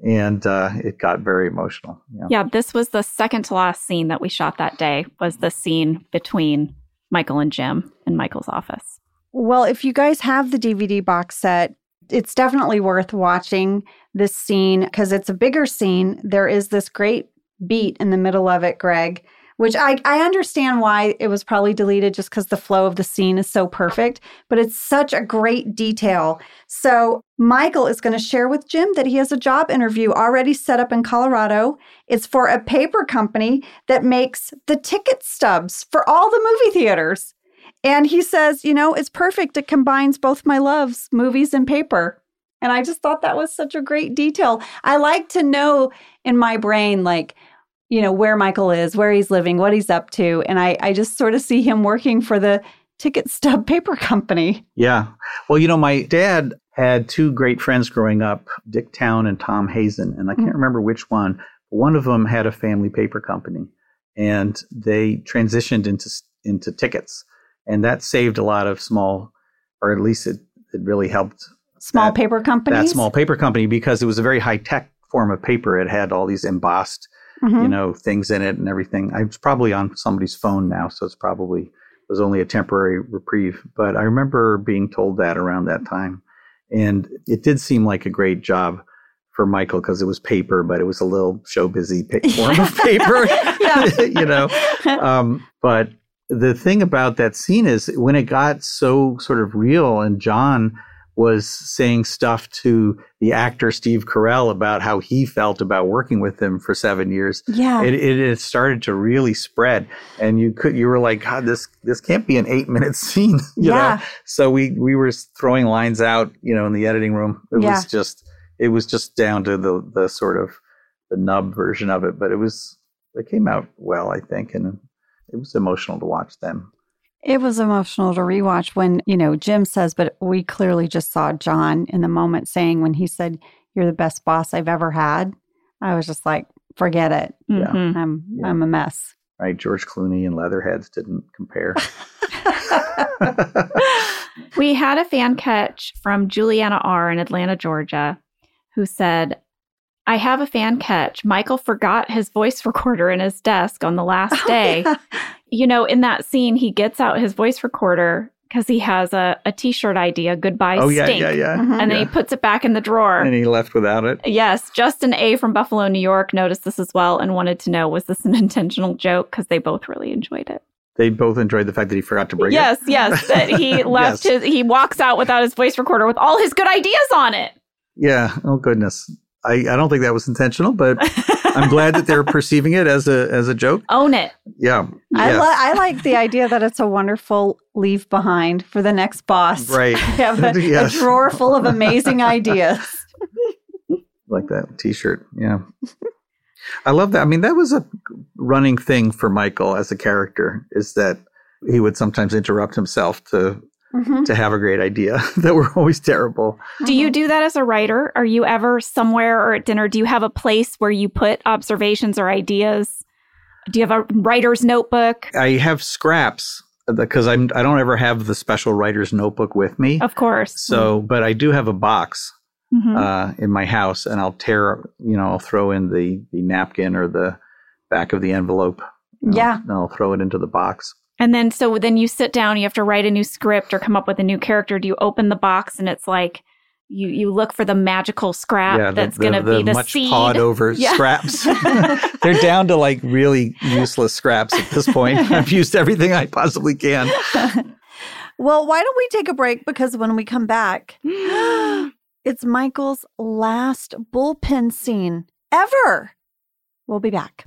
and uh, it got very emotional. Yeah. Yeah, this was the second to last scene that we shot that day was the scene between Michael and Jim in Michael's office. Well, if you guys have the DVD box set, it's definitely worth watching this scene because it's a bigger scene. There is this great beat in the middle of it, Greg, which I, I understand why it was probably deleted just because the flow of the scene is so perfect, but it's such a great detail. So, Michael is going to share with Jim that he has a job interview already set up in Colorado. It's for a paper company that makes the ticket stubs for all the movie theaters. And he says, you know, it's perfect. It combines both my loves, movies and paper. And I just thought that was such a great detail. I like to know in my brain, like, you know, where Michael is, where he's living, what he's up to. And I, I just sort of see him working for the ticket stub [LAUGHS] paper company. Yeah. Well, you know, my dad had two great friends growing up, Dick Town and Tom Hazen. And I can't mm-hmm. remember which one. But One of them had a family paper company and they transitioned into, into tickets and that saved a lot of small, or at least it, it really helped small that, paper companies. That small paper company because it was a very high tech form of paper. It had all these embossed, mm-hmm. you know, things in it and everything. I was probably on somebody's phone now, so it's probably it was only a temporary reprieve. But I remember being told that around that time, and it did seem like a great job for Michael because it was paper, but it was a little show busy [LAUGHS] form of paper, [LAUGHS] you know. Um, but the thing about that scene is when it got so sort of real and John was saying stuff to the actor Steve Carell about how he felt about working with him for seven years. Yeah, it, it, it started to really spread, and you could you were like, God, this this can't be an eight minute [LAUGHS] scene. Yeah. Know? So we we were throwing lines out, you know, in the editing room. It yeah. was just it was just down to the the sort of the nub version of it, but it was it came out well, I think, and it was emotional to watch them. It was emotional to rewatch when, you know, Jim says, but we clearly just saw John in the moment saying when he said, You're the best boss I've ever had. I was just like, forget it. Mm-hmm. Yeah. I'm yeah. I'm a mess. Right. George Clooney and Leatherheads didn't compare. [LAUGHS] [LAUGHS] we had a fan catch from Juliana R in Atlanta, Georgia, who said, I have a fan catch. Michael forgot his voice [LAUGHS] recorder in his desk on the last oh, day. Oh, yeah. You know, in that scene, he gets out his voice recorder because he has a, a t-shirt idea, goodbye oh, yeah, stink. Yeah, yeah, mm-hmm. And then yeah. he puts it back in the drawer. And he left without it. Yes. Justin A from Buffalo, New York noticed this as well and wanted to know, was this an [LAUGHS] intentional joke? Because they both really enjoyed it. They both enjoyed the fact that he forgot to bring yes, it. Yes, yes. That he [LAUGHS] left yes. his he walks out without his voice recorder with all his good ideas on it. Yeah. Oh goodness. I, I don't think that was intentional, but I'm glad that they're [LAUGHS] perceiving it as a as a joke. Own it. Yeah. I, li- I like the idea that it's a wonderful leave behind for the next boss. Right. [LAUGHS] have a, yes. a drawer full of amazing ideas. [LAUGHS] like that T-shirt. Yeah. I love that. I mean, that was a running thing for Michael as a character. Is that he would sometimes interrupt himself to mm-hmm. to have a great idea [LAUGHS] that we're always terrible. Do you do that as a writer? Are you ever somewhere or at dinner? Do you have a place where you put observations or ideas? Do you have a writer's notebook? I have scraps because I'm I don't ever have the special writer's notebook with me. Of course. So, mm-hmm. but I do have a box mm-hmm. uh, in my house, and I'll tear you know I'll throw in the the napkin or the back of the envelope. Yeah. And I'll throw it into the box. And then so then you sit down, you have to write a new script or come up with a new character. Do you open the box and it's like you you look for the magical scrap yeah, that's going to be the much seed. pawed over [LAUGHS] yeah. scraps. [LAUGHS] They're down to like really useless scraps at this point. [LAUGHS] I've used everything I possibly can. well, why don't we take a break because when we come back, [GASPS] it's Michael's last bullpen scene ever. We'll be back.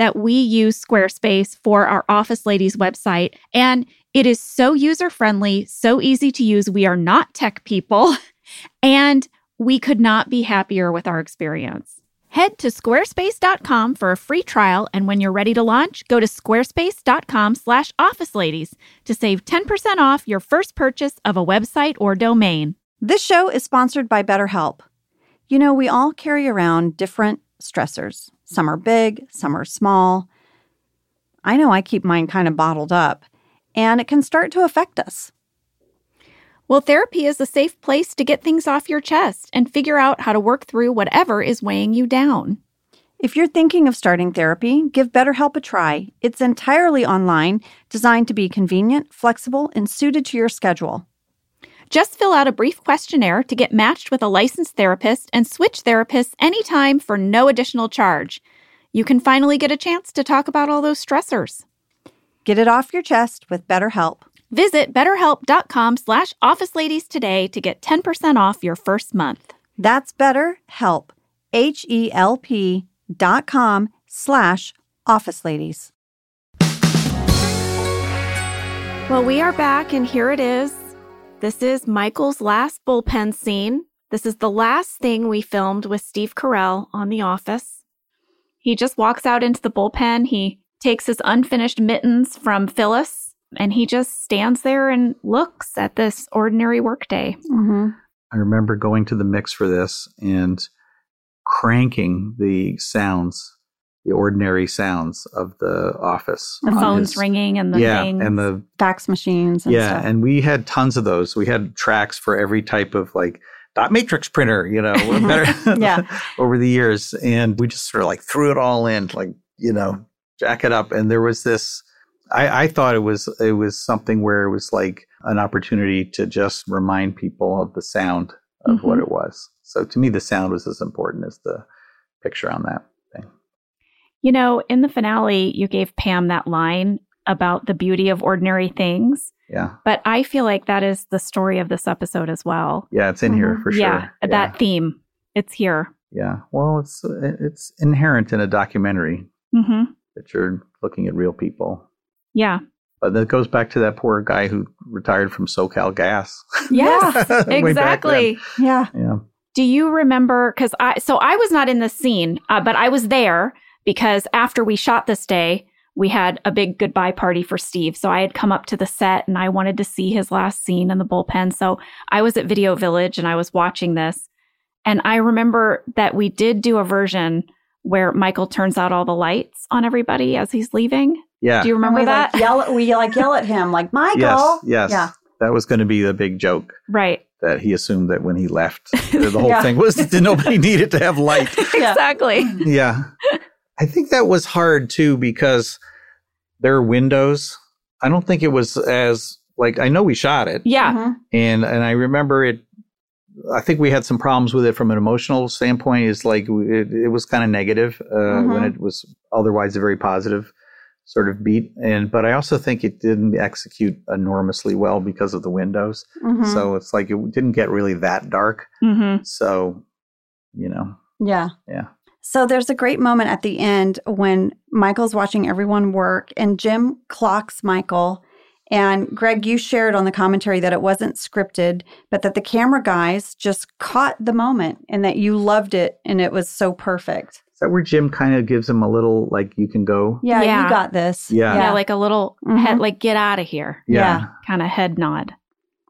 that we use Squarespace for our Office Ladies website. And it is so user friendly, so easy to use. We are not tech people, [LAUGHS] and we could not be happier with our experience. Head to squarespace.com for a free trial, and when you're ready to launch, go to squarespace.com/officeladies to save 10% off your first purchase of a website or domain. This show is sponsored by BetterHelp. You know, we all carry around different stressors. Some are big, some are small. I know I keep mine kind of bottled up, and it can start to affect us. Well, therapy is a safe place to get things off your chest and figure out how to work through whatever is weighing you down. If you're thinking of starting therapy, give BetterHelp a try. It's entirely online, designed to be convenient, flexible, and suited to your schedule. Just fill out a brief questionnaire to get matched with a licensed therapist and switch therapists anytime for no additional charge. You can finally get a chance to talk about all those stressors. Get it off your chest with BetterHelp. Visit betterhelp.com slash officeladies today to get 10% off your first month. That's BetterHelp, H-E-L-P dot com slash office ladies. Well, we are back, and here it is. This is Michael's last bullpen scene. This is the last thing we filmed with Steve Carell on The Office. He just walks out into the bullpen. He takes his unfinished mittens from Phyllis and he just stands there and looks at this ordinary workday. Mm-hmm. I remember going to the mix for this and cranking the sounds, the ordinary sounds of the office. The phones his- ringing and the yeah, things. and the Fax machines and yeah, stuff. and we had tons of those. We had tracks for every type of like dot matrix printer, you know, better [LAUGHS] Yeah. [LAUGHS] over the years, and we just sort of like threw it all in, like you know, jack it up. And there was this. I, I thought it was it was something where it was like an opportunity to just remind people of the sound of what Mhm. it was. So to me, the sound was as important as the picture on that. You know, in the finale, you gave Pam that line about the beauty of ordinary things, Yeah, but I feel like that is the story of this episode as well. yeah, it's in here Mhm. for sure. Yeah, that theme. It's here. Yeah, well, it's it's inherent in a documentary Mm-hmm. that you're looking at real people. Yeah. But that goes back to that poor guy who retired from SoCal Gas. [LAUGHS] Yes, Way back then. exactly. yeah. Yeah. Do you remember? Because I, so I was not in the scene, uh, but I was there because after we shot this day, we had a big goodbye party for Steve. So I had come up to the set and I wanted to see his last scene in the bullpen. So I was at Video Village and I was watching this. And I remember that we did do a version where Michael turns out all the lights on everybody as he's leaving. Yeah. Do you remember we that? Like yell, we like yell at him like Michael. yes. Yes. Yeah. That was going to be the big joke right. that he assumed that when he left, the whole [LAUGHS] Yeah. thing was that nobody [LAUGHS] needed to have light. [LAUGHS] Exactly. yeah. I think that was hard too because there are windows. I don't think it was as like I know we shot it Yeah. Mhm. and and I remember it. I think we had some problems with it from an emotional standpoint. Is like it, it was kind of negative uh, when Mhm. it was otherwise a very positive sort of beat. And but I also think it didn't execute enormously well because of the windows. Mhm. So it's like it didn't get really that dark. Mm-hmm. So you know, Yeah. Yeah. So there's a great moment at the end when Michael's watching everyone work and Jim clocks Michael. And Greg, you shared on the commentary that it wasn't scripted, but that the camera guys just caught the moment and that you loved it and it was so perfect. is that where Jim kind of gives him a little like you can go? Yeah, Yeah. you got this. Yeah. Yeah. like a little Mhm. head, like get out of here Yeah. kind of head nod.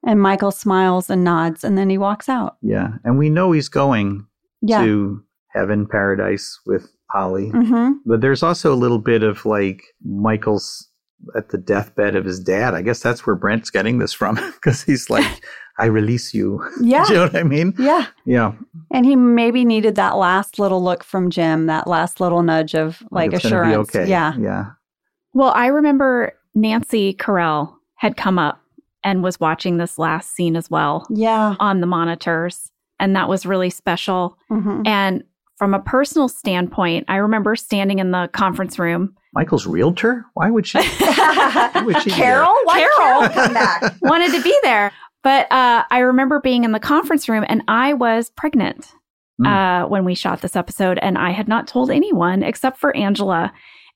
And Michael smiles and nods and then he walks out. Yeah. And we know he's going Yeah. to heaven, paradise with Holly. Mm-hmm. But there's also a little bit of like Michael's at the deathbed of his dad. I guess that's where Brent's getting this from [LAUGHS] because he's like, [LAUGHS] I release you. [LAUGHS] Yeah. Do you know what I mean? Yeah. Yeah. And he maybe needed that last little look from Jim, that last little nudge of like it's gonna be assurance. okay. Yeah. Yeah. Well, I remember Nancy Carell had come up and was watching this last scene as well Yeah. on the monitors. And that was really special. Mhm. And from a personal standpoint, I remember standing in the conference room. Michael's realtor? Why would she? would [LAUGHS] she Carol? Why Carol? Carol come back? [LAUGHS] wanted to be there. But uh, I remember being in the conference room and I was pregnant Mm. uh, when we shot this episode, and I had not told anyone except for Angela.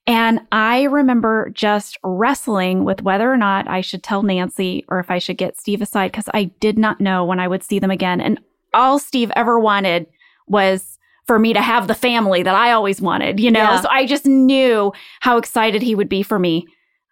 And I remember just wrestling with whether or not I should tell Nancy or if I should get Steve aside because I did not know when I would see them again. And all Steve ever wanted was for me to have the family that I always wanted, you know? Yeah. So I just knew how excited he would be for me.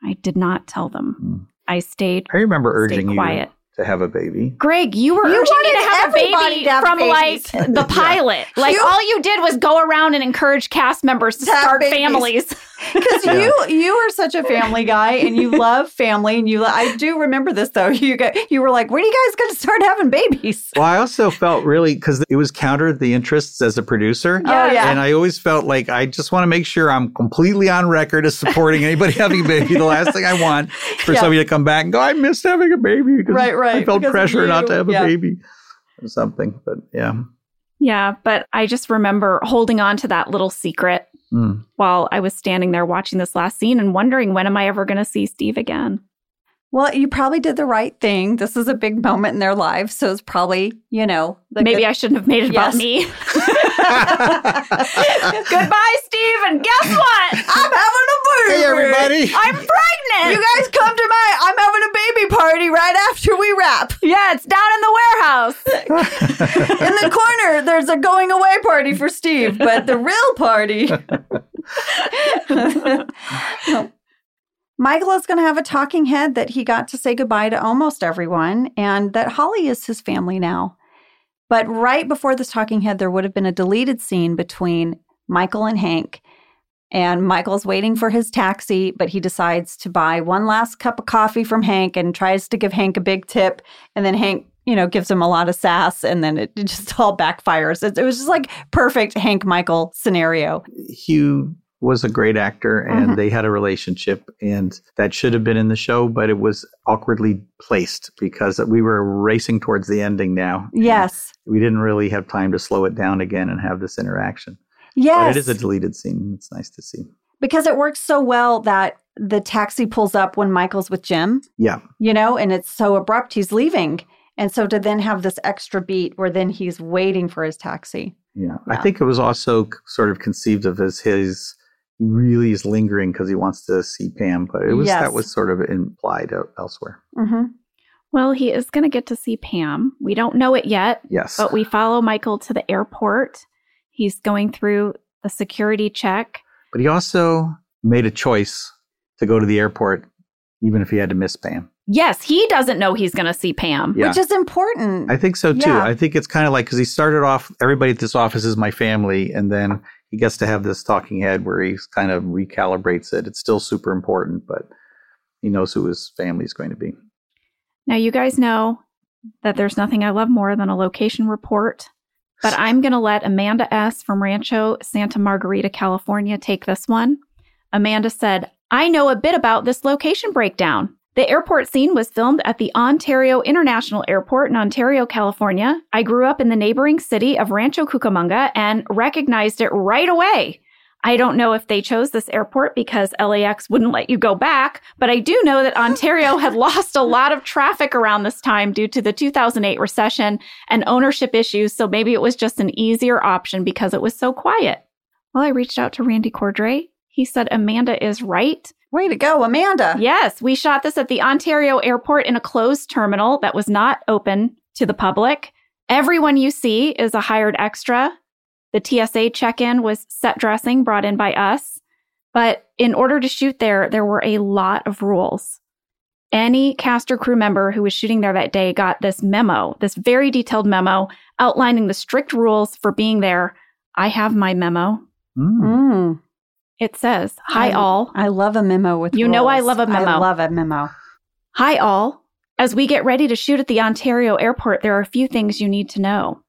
I did not tell them. Mm. I stayed I remember stayed urging quiet. you to have a baby. Greg, you were You urging me wanted to have a baby have from babies. like the [LAUGHS] pilot. Like You- all you did was go around and encourage cast members to To start babies. families. [LAUGHS] Because Yeah. you you are such a family guy and you [LAUGHS] love family and you I do remember this though [LAUGHS] you got you were like when are you guys going to start having babies? Well, I also felt really because it was counter the interests as a producer. Oh yeah. And I always felt like I just want to make sure I'm completely on record as supporting anybody having a baby. The last thing I want for Yeah. somebody to come back and go, I missed having a baby because Right, right, I felt pressure not to have a Yeah. baby or something. But yeah. Yeah, but I just remember holding on to that little secret Mm. while I was standing there watching this last scene and wondering when am I ever going to see Steve again? Well, you probably did the right thing. This is a big moment in their lives, so it's probably, you know, the Maybe good- I shouldn't have made it Yes. about me. [LAUGHS] [LAUGHS] Goodbye, Steve. And guess what? I'm having a baby. hey, everybody. I'm pregnant. You guys come to my I'm having a baby party right after we wrap. yeah, it's down in the. Corner, there's a going away party for Steve, but the real party. [LAUGHS] Michael is going to have a talking head that he got to say goodbye to almost everyone and that Holly is his family now. But right before this talking head, there would have been a deleted scene between Michael and Hank. And Michael's waiting for his taxi, but he decides to buy one last cup of coffee from Hank and tries to give Hank a big tip. And then Hank, you know, gives him a lot of sass and then it, it just [LAUGHS] all backfires. It, it was just like perfect Hank Michael scenario. Hugh was a great actor and Mhm. they had a relationship and that should have been in the show, but it was awkwardly placed because we were racing towards the ending now. Yes. We didn't really have time to slow it down again and have this interaction. Yes. But it is a deleted scene. It's nice to see. because it works so well that the taxi pulls up when Michael's with Jim, Yeah. you know, and it's so abrupt he's leaving. And so to then have this extra beat where then he's waiting for his taxi. Yeah. Yeah. I think it was also sort of conceived of as his he really is lingering because he wants to see Pam, but it was Yes. that was sort of implied elsewhere. Mm-hmm. Well, he is going to get to see Pam. We don't know it yet, Yes. but we follow Michael to the airport. He's going through the security check. But he also made a choice to go to the airport, even if he had to miss Pam. Yes, he doesn't know he's going to see Pam. Yeah. Which is important. I think so too. Yeah. I think it's kind of like because he started off, everybody at this office is my family, and then he gets to have this talking head where he kind of recalibrates it. It's still super important, but he knows who his family is going to be. Now, you guys know that there's nothing I love more than a location report, but I'm going to let Amanda S. from Rancho Santa Margarita, California, take this one. Amanda said, I know a bit about this location breakdown. The airport scene was filmed at the Ontario International Airport in Ontario, California. I grew up in the neighboring city of Rancho Cucamonga and recognized it right away. I don't know if they chose this airport because LAX wouldn't let you go back, but I do know that Ontario [LAUGHS] had lost a lot of traffic around this time due to the 2008 recession and ownership issues, so maybe it was just an easier option because it was so quiet. Well, I reached out to Randy Cordray. He said Amanda is right. Way to go, Amanda. Yes, we shot this at the Ontario airport in a closed terminal that was not open to the public. Everyone you see is a hired extra. The TSA check in was set dressing brought in by us. But in order to shoot there, there were a lot of rules. Any cast or crew member who was shooting there that day got this memo, this very detailed memo outlining the strict rules for being there. I have my memo. Mm. Mm. It says, Hi, I- all. I love a memo with You know I love a memo. I love a memo. Hi, all. As we get ready to shoot at the Ontario airport, there are a few things you need to know.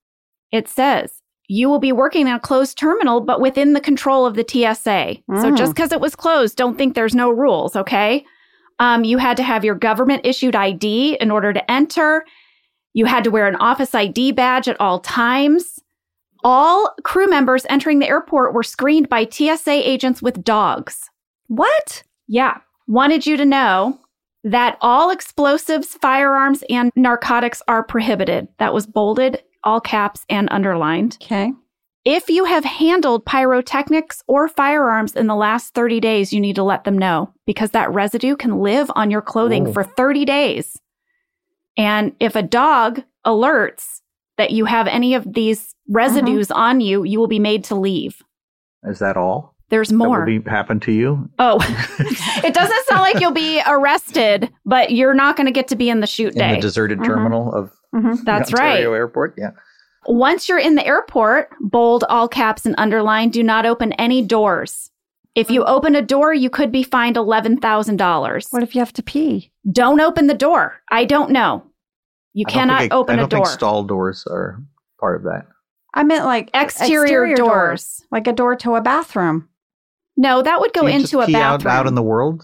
It says, you will be working in a closed terminal, but within the control of the TSA. So Mm. just because it was closed, don't think there's no rules, okay? Um, you had to have your government issued ID in order to enter. You had to wear an office ID badge at all times. All crew members entering the airport were screened by TSA agents with dogs. What? Yeah. Wanted you to know that all explosives, firearms, and narcotics are prohibited. That was bolded, all caps, and underlined. Okay. If you have handled pyrotechnics or firearms in the last 30 days, you need to let them know because that residue can live on your clothing Oh. for 30 days. And if a dog alerts, that you have any of these residues on you, you will be made to leave. Is that all? There's That more. will be happen to you? oh, [LAUGHS] it doesn't sound like you'll be arrested, but you're not going to get to be in the shoot In day. the deserted Mhm. terminal of Mhm. [LAUGHS] That's the right. Airport? Yeah. Once you're in the airport, bold, all caps, and underline, do not open any doors. If you open a door, you could be fined $11,000. What if you have to pee? Don't open the door. I don't know. You I cannot think it- open I a don't door. think stall doors are part of that. I meant like Exterior, doors. like a door to a bathroom. No, that would go Do you just into a pee out, bathroom. out in the world?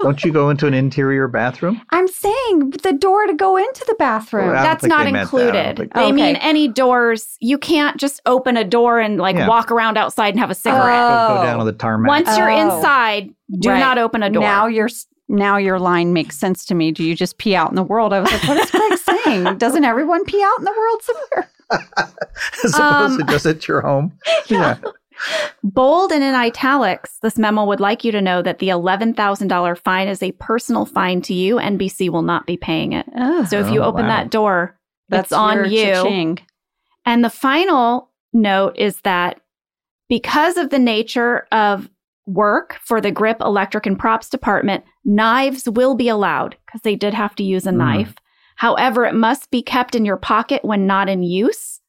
Don't you go [LAUGHS] into an interior bathroom? I'm saying the door to go into the bathroom. Well, That's not they meant that. I don't included. They Okay. mean any doors. You can't just open a door and like Yeah. walk around outside and have a cigarette. Go, go Oh. down on the tarmac. Once you're Oh. inside, do Right. not open a door. Now your now your line makes sense to me. Do you just pee out in the world? I was like, what is Greg saying? [LAUGHS] Doesn't everyone pee out in the world somewhere? [LAUGHS] As opposed Um, to just at your home. [LAUGHS] Yeah. Bold and in italics, this memo would like you to know that the $11,000 fine is a personal fine to you. NBC will not be paying it. Ugh, So if you Oh, open wow. that door, that's it's on you. cha-ching. And the final note is that because of the nature of work for the grip, electric, and props department, knives will be allowed because they did have to use a Mm. knife. However, it must be kept in your pocket when not in use.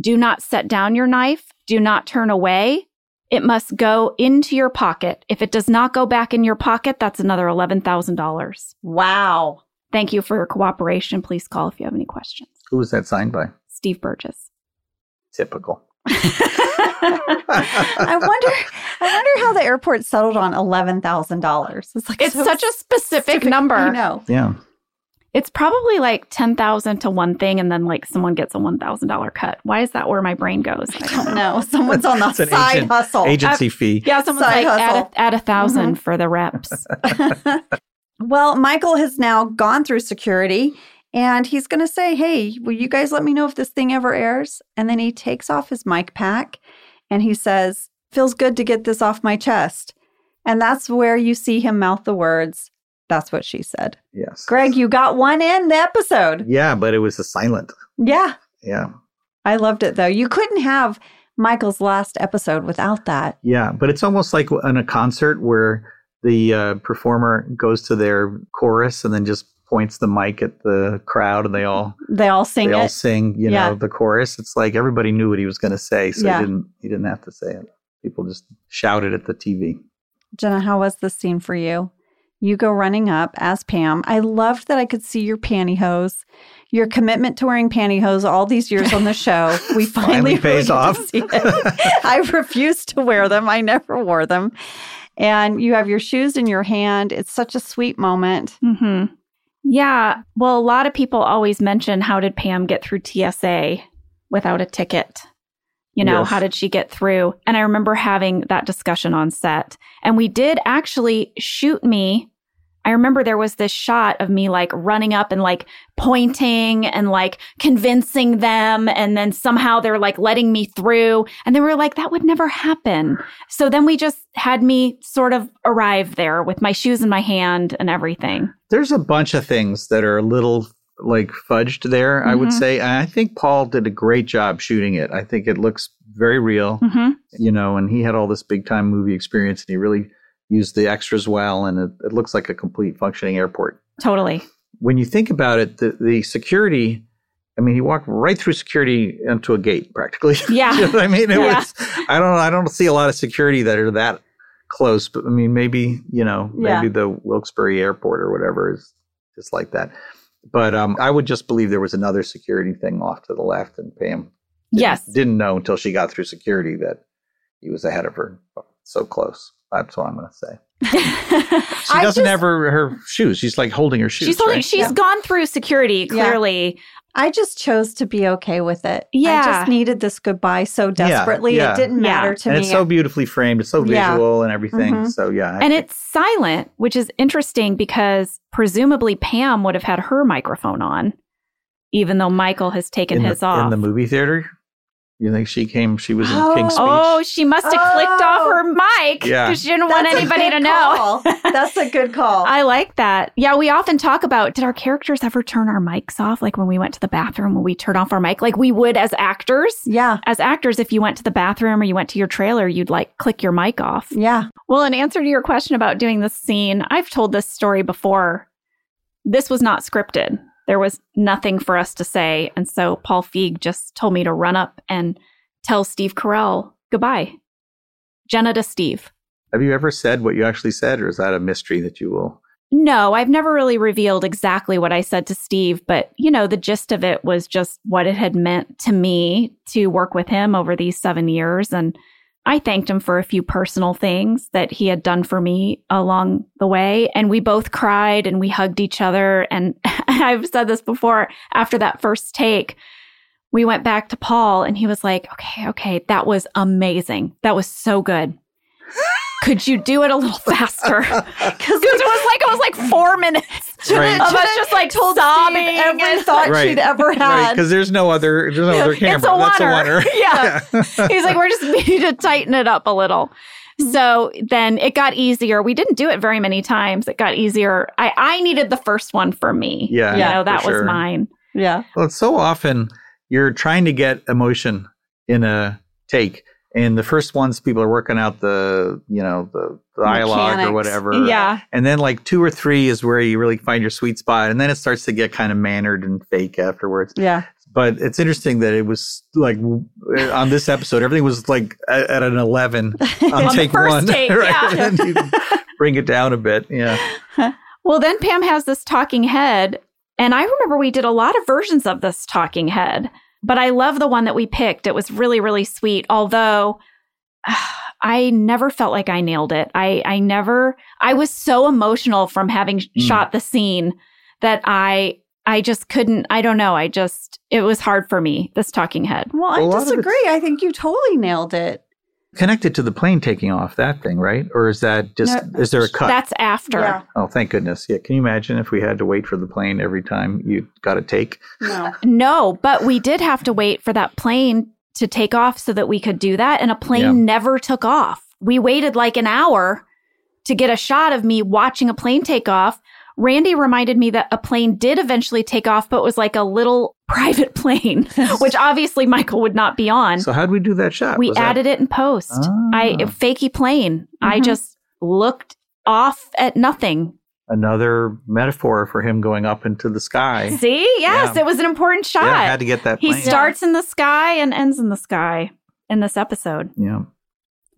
Do not set down your knife. Do not turn away. It must go into your pocket. If it does not go back in your pocket, that's another $11,000. Wow. Thank you for your cooperation. Please call if you have any questions. Who was that signed by? Steve Burgess. Typical. [LAUGHS] I wonder. I wonder how the airport settled on eleven thousand dollars. It's like It's so such a specific specific. number. I know. Yeah. It's probably like 10,000 to one thing and then like someone gets a $1,000 cut. Why is that where my brain goes? I don't know. [LAUGHS] Someone's on the It's an side agent- hustle. Agency fee. Yeah, someone's Side like add hustle. a, add a mm-hmm. 1000 for the reps. [LAUGHS] well, Michael has now gone through security and he's going to say, Hey, will you guys let me know if this thing ever airs? And then he takes off his mic pack and he says, Feels good to get this off my chest. And that's where you see him mouth the words, That's what she said. Yes. Greg, you got one in the episode. Yeah, but it was a silent. Yeah. Yeah. I loved it though. You couldn't have Michael's last episode without that. Yeah, but it's almost like in a concert where the uh, performer goes to their chorus and then just points the mic at the crowd and they all They all sing they all sing, you Yeah. know, the chorus. It's like everybody knew what he was going to say, so Yeah. he didn't he didn't have to say it. People just shouted at the TV. Jenna, how was this scene for you? You go running up as Pam. I loved that I could see your pantyhose, your commitment to wearing pantyhose all these years on the [LAUGHS] show. We finally, Finally pays off. to see it. [LAUGHS] I refused to wear them. I never wore them. And you have your shoes in your hand. It's such a sweet moment. hmm Yeah. Well, a lot of people always mention how did Pam get through TSA without a ticket? You know, Yes. how did she get through? And I remember having that discussion on set. And we did actually shoot me. I remember there was this shot of me like running up and like pointing and like convincing them. And then somehow they're like letting me through. And they were like, that would never happen. So then we just had me sort of arrive there with my shoes in my hand and everything. There's a bunch of things that are a little like fudged there, I would Mhm. say. And I think Paul did a great job shooting it. I think it looks very real, hmm you know, and he had all this big time movie experience and he really used the extras well and it, it looks like a complete functioning airport. Totally. When you think about it, the, the security I mean, he walked right through security into a gate practically. [LAUGHS] Yeah. You know what I mean, it Yeah. was. I don't. I don't see a lot of security that are that close. But I mean, maybe you know, Yeah. maybe the Wilkes-Barre Airport or whatever is just like that. But um, I would just believe there was another security thing off to the left, and Pam didn't, Yes. didn't know until she got through security that he was ahead of her, so close. That's what I'm going to say. [LAUGHS] She doesn't just- have her, her shoes. She's like holding her shoes. she's holding, right? she's Yeah. gone through security Yeah. clearly. I just chose to be okay with it. Yeah, I just needed this goodbye so desperately. yeah. It didn't Yeah. matter to me. and me. it's so beautifully framed. It's so Yeah. visual and everything. Mhm. So yeah, I And think- it's silent, which is interesting because presumably Pam would have had her microphone on, even though Michael has taken in his the, off. in the movie theater. You think she came? She was in Oh. King's Speech. Oh, she must have clicked oh. off Oh. her mic because Yeah. she didn't want That's a anybody good to know. That's a good call. [LAUGHS] I like that. Yeah, we often talk about did our characters ever turn our mics off? Like when we went to the bathroom, when we turn off our mic, like we would as actors. yeah. As actors, if you went to the bathroom or you went to your trailer, you'd like click your mic off. Yeah. Well, in answer to your question about doing this scene, I've told this story before. This was not scripted. There was nothing for us to say. And so Paul Feig just told me to run up and tell Steve Carell goodbye. Jenna to Steve. Have you ever said what you actually said, or is that a mystery that you will? No, I've never really revealed exactly what I said to Steve, but you know, the gist of it was just what it had meant to me to work with him over these seven years. And I thanked him for a few personal things that he had done for me along the way. And we both cried and we hugged each other. And [LAUGHS] I've said this before after that first take, we went back to Paul and he was like, okay, okay, that was amazing. That was so good. Could you do it a little [LAUGHS] faster? Because Because it was like it was like four minutes Right. of us just like told sobbing. Steve every and- [LAUGHS] thought Right. she'd ever Right, had. because there's no other, there's no other camera. [LAUGHS] It's a That's a oneer. oneer. Yeah. He's like, we're just need to tighten it up a little. Mm-hmm. So then it got easier. We didn't do it very many times. It got easier. I, I needed the first one for me. Yeah, You Yeah, know, that was sure. mine. yeah. Well, it's so often you're trying to get emotion in a take, and the first ones people are working out the, you know, the, the dialogue Mechanics. or whatever. Yeah. And then like two or three is where you really find your sweet spot, and then it starts to get kind of mannered and fake afterwards. Yeah. But it's interesting that it was like eh, on this episode, everything was like at, at an eleven [LAUGHS] on, On take one, [LAUGHS] take, right? yeah. Bring it down a bit, yeah. [LAUGHS] Well, then Pam has this talking head. And I remember we did a lot of versions of this talking head, but I love the one that we picked. It was really, really sweet. Although [SIGHS] I never felt like I nailed it. I, I never, I was so emotional from having Mm. shot the scene that I, I just couldn't, I don't know. I just, it was hard for me, this talking head. Well, I disagree. I think you totally nailed it. Connected to the plane taking off that thing, right? Or is that just No, is there a cut? That's after. Yeah. oh, thank goodness. Yeah. Can you imagine if we had to wait for the plane every time you got a take? No. Uh, no, but we did have to wait for that plane to take off so that we could do that. And a plane Yeah. never took off. We waited like an hour to get a shot of me watching a plane take off. Randy reminded me that a plane did eventually take off, but it was like a little [LAUGHS] private plane, [LAUGHS] which obviously Michael would not be on. So how would we do that shot? we Was that- added it in post. I Ah. fakey plane. I Mhm. just looked off at nothing. another metaphor for him going up into the sky. See? Yes, Yeah. it was an important shot. Yeah, had to get that he plane. starts in the sky and ends in the sky in this episode. yeah.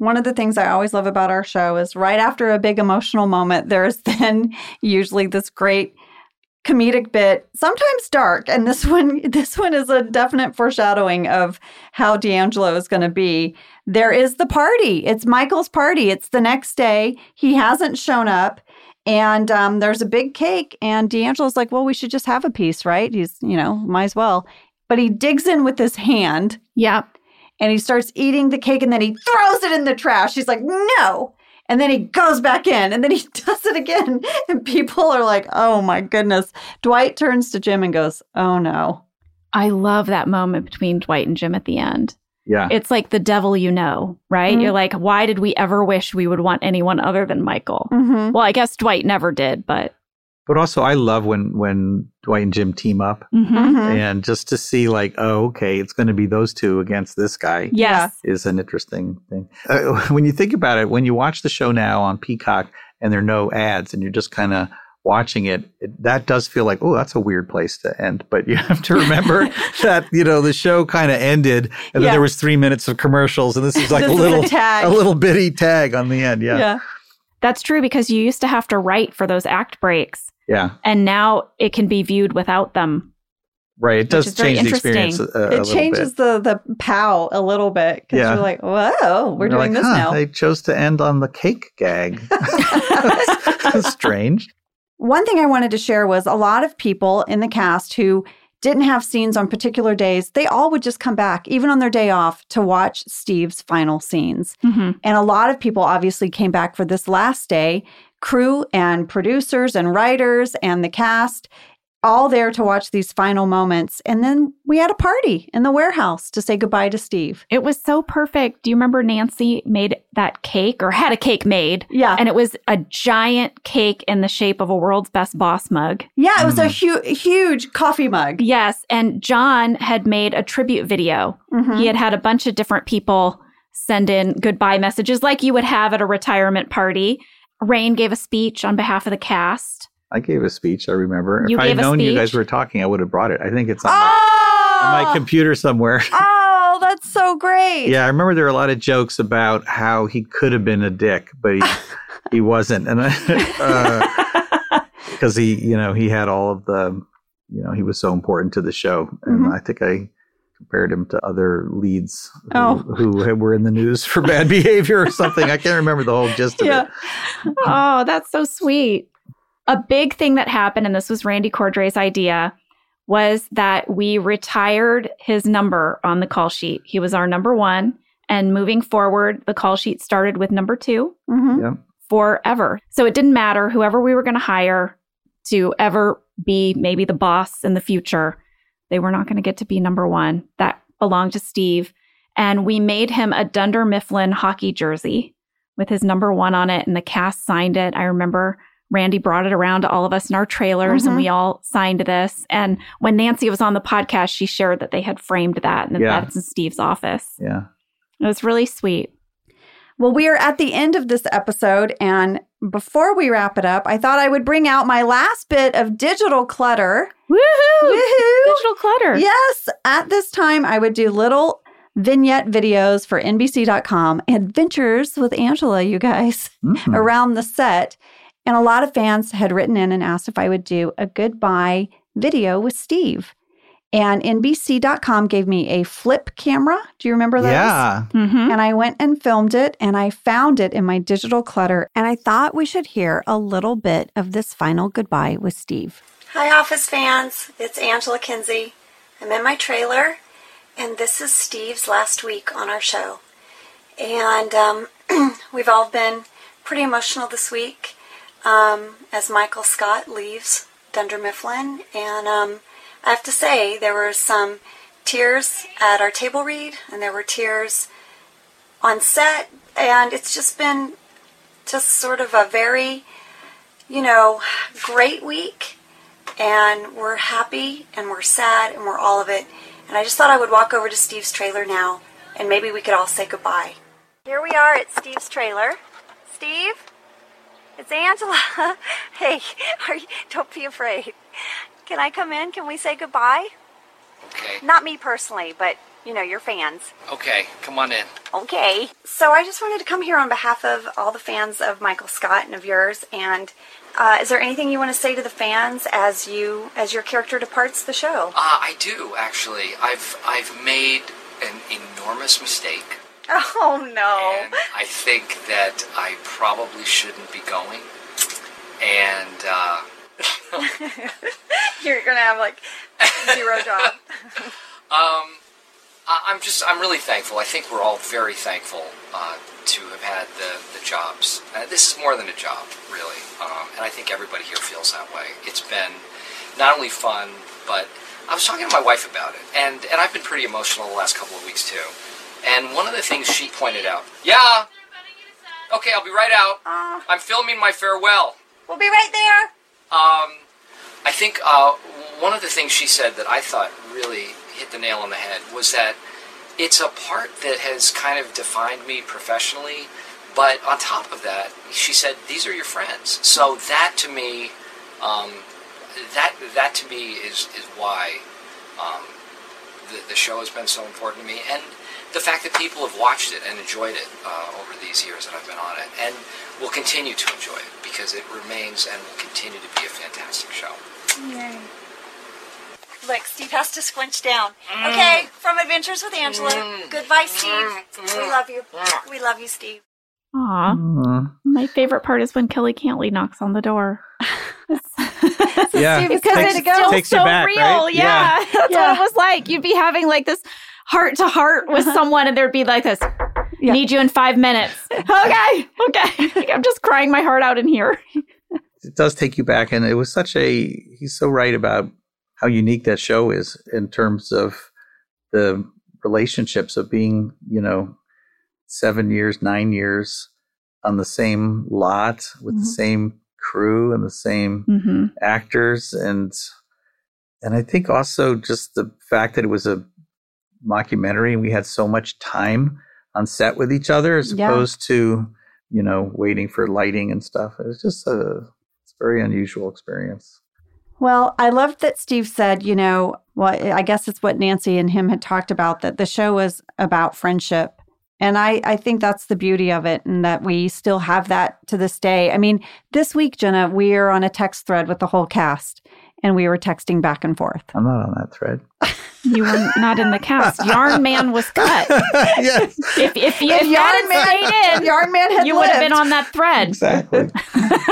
One of the things I always love about our show is right after a big emotional moment, there's [LAUGHS] then usually this great comedic bit, sometimes dark. And this one, [LAUGHS] this one is a definite foreshadowing of how D'Angelo is going to be. There is the party. It's Michael's party. It's the next day. He hasn't shown up. And um, there's a big cake, and D'Angelo's like, "Well, we should just have a piece, right? He's, you know, might as well." But he digs in with his hand, Yeah. And he starts eating the cake and then he throws it in the trash. He's like, no. And then he goes back in and then he [LAUGHS] does it again. And people are like, oh my goodness. Dwight turns to Jim and goes, oh no. I love that moment between Dwight and Jim at the end. Yeah. It's like the devil you know, right? Mhm. You're like, why did we ever wish we would want anyone other than Michael? Mm-hmm. Well, I guess Dwight never did, but But also, I love when when Dwight and Jim team up, Mhm. Mm-hmm. and just to see like, oh, okay, it's going to be those two against this guy yes. is an interesting thing. Uh, [LAUGHS] when you think about it, when you watch the show now on Peacock and there are no ads, and you're just kind of watching it, it, that does feel like, oh, that's a weird place to end. But you [LAUGHS] have to remember [LAUGHS] that you know the show kind of ended, and then there was three minutes of commercials, and this is like This a is a little tag. a little bitty tag on the end. Yeah, yeah. That's true because you used to have to write for those act breaks, yeah. and now it can be viewed without them. Right. It does very change the experience a, a It changes bit. the the pow a little bit because Yeah. you're like, whoa, we're You're doing like, this huh, now. They chose to end on the cake gag. [LAUGHS] [LAUGHS] Strange. One thing I wanted to share was a lot of people in the cast who didn't have scenes on particular days, they all would just come back, even on their day off, to watch Steve's final scenes. Mhm. And a lot of people obviously came back for this last day crew and producers and writers and the cast. All there to watch these final moments. And then we had a party in the warehouse to say goodbye to Steve. It was so perfect. Do you remember Nancy made that cake or had a cake made? Yeah. And it was a giant cake in the shape of a world's best boss mug. yeah, it was a Mm. hu- huge coffee mug. Yes. And John had made a tribute video. Mhm. He had had a bunch of different people send in goodbye messages like you would have at a retirement party. Rainn gave a speech on behalf of the cast. I gave a speech. I remember. You if I had known you guys were talking, I would have brought it. I think it's on, my, Oh! on my computer somewhere. [LAUGHS] Oh, that's so great. Yeah, I remember there were a lot of jokes about how he could have been a dick, but he [LAUGHS] he wasn't, and because [LAUGHS] he, you know, he had all of the, you know, he was so important to the show, and Mhm. I think I compared him to other leads who, Oh. who were in the news for bad behavior or something. I can't remember the whole gist of Yeah. it. oh, that's so sweet. A big thing that happened, and this was Randy Cordray's idea, was that we retired his number on the call sheet. He was our number one. And moving forward, the call sheet started with number two Mhm. Yeah. forever. So it didn't matter whoever we were going to hire to ever be maybe the boss in the future. They were not going to get to be number one. That belonged to Steve. And we made him a Dunder Mifflin hockey jersey with his number one on it, and the cast signed it. I remember Randy brought it around to all of us in our trailers, Mhm. and we all signed this. And when Nancy was on the podcast, she shared that they had framed that and Yeah. that's in Steve's office. Yeah. It was really sweet. Well, we are at the end of this episode. And before we wrap it up, I thought I would bring out my last bit of digital clutter. Woohoo! Woohoo! Digital clutter. Yes. At this time, I would do little vignette videos for NBC.com, Adventures with Angela, you guys, Mhm. around the set. And a lot of fans had written in and asked if I would do a goodbye video with Steve. And NBC.com gave me a flip camera. Do you remember those? Yeah. Mm-hmm. And I went and filmed it and I found it in my digital clutter. And I thought we should hear a little bit of this final goodbye with Steve. Hi, Office fans. It's Angela Kinsey. I'm in my trailer, and this is Steve's last week on our show. And um, [CLEARS THROAT] we've all been pretty emotional this week um, as Michael Scott leaves Dunder Mifflin. And um, I have to say, there were some tears at our table read, and there were tears on set, and it's just been just sort of a very, you know, great week and we're happy and we're sad and we're all of it. And I just thought I would walk over to Steve's trailer now and maybe we could all say goodbye. Here we are at Steve's trailer. Steve? It's Angela. [LAUGHS] hey, are you, don't be afraid. Can I come in? Can we say goodbye? Okay. Not me personally, but you know, your fans. Okay, come on in. Okay. So I just wanted to come here on behalf of all the fans of Michael Scott and of yours. And uh, is there anything you want to say to the fans as you as your character departs the show? Uh, I do actually. I've I've made an enormous mistake, [LAUGHS] Oh no. and I think that I probably shouldn't be going. And uh, [LAUGHS] You're gonna have like zero [LAUGHS] job. um, I- I'm just I'm really thankful. I think we're all very thankful uh, to have had the the jobs. Uh, this is more than a job, really, um, and I think everybody here feels that way. It's been not only fun, but I was talking to my wife about it, and and I've been pretty emotional the last couple of weeks too. And one of the things she pointed out, yeah, okay, I'll be right out. Oh, I'm filming my farewell. we'll be right there. Um, I think uh, one of the things she said that I thought really hit the nail on the head was that it's a part that has kind of defined me professionally, but on top of that, she said these are your friends. So that to me, um, that that to me is is why um, the the show has been so important to me, and the fact that people have watched it and enjoyed it uh, over these years that I've been on it, and will continue to enjoy it because it remains and will continue to be a fantastic show. Yay. Look, Steve has to squinch down. Mm. Okay, from Adventures with Angela. Mm. Goodbye, Steve. Mm. We love you. We love you, Steve. Aw. Mm. My favorite part is when Kelly Cantley knocks on the door. [LAUGHS] Yeah. [LAUGHS] because Takes- it's still takes you so back, real. right? Yeah. Yeah. [LAUGHS] That's Yeah. what it was like. You'd be having like this heart to heart with someone, and there'd be like this. Yeah. Need you in five minutes. [LAUGHS] okay. Okay. [LAUGHS] I'm just crying my heart out in here. [LAUGHS] it does take you back. And it was such a, he's so right about how unique that show is in terms of the relationships of being, you know, seven years, nine years on the same lot with mm-hmm. the same crew and the same mm-hmm. actors and and I think also just the fact that it was a mockumentary and we had so much time on set with each other as yeah. opposed to you know waiting for lighting and stuff. It was just a it's a very unusual experience. Well, I loved that Steve said, you know, well, I guess it's what Nancy and him had talked about that the show was about friendship and I, I think that's the beauty of it, and that we still have that to this day. I mean, this week, Jenna, we are on a text thread with the whole cast, and we were texting back and forth. I'm not on that thread. you were not in the cast. [LAUGHS] Yarn Man was cut. yes. If, if, if, if Yarn Man stayed in, Yarn Man had you lived. would have been on that thread. Exactly.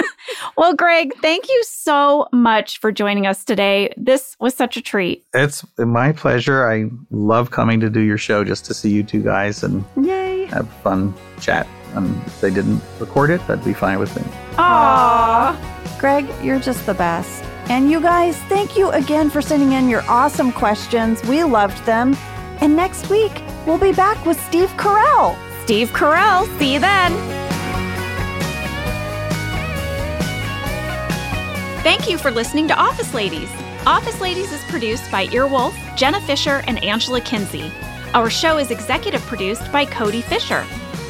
[LAUGHS] well, Greg, thank you so much for joining us today. This was such a treat. It's my pleasure. I love coming to do your show just to see you two guys and Yay. have fun chat. And if they didn't record it, that'd be fine with me. Aww. Greg, you're just the best. And you guys, thank you again for sending in your awesome questions. We loved them. And next week, we'll be back with Steve Carell. Steve Carell. See you then. Thank you for listening to Office Ladies. Office Ladies is produced by Earwolf, Jenna Fischer, and Angela Kinsey. Our show is executive produced by Codi Fischer.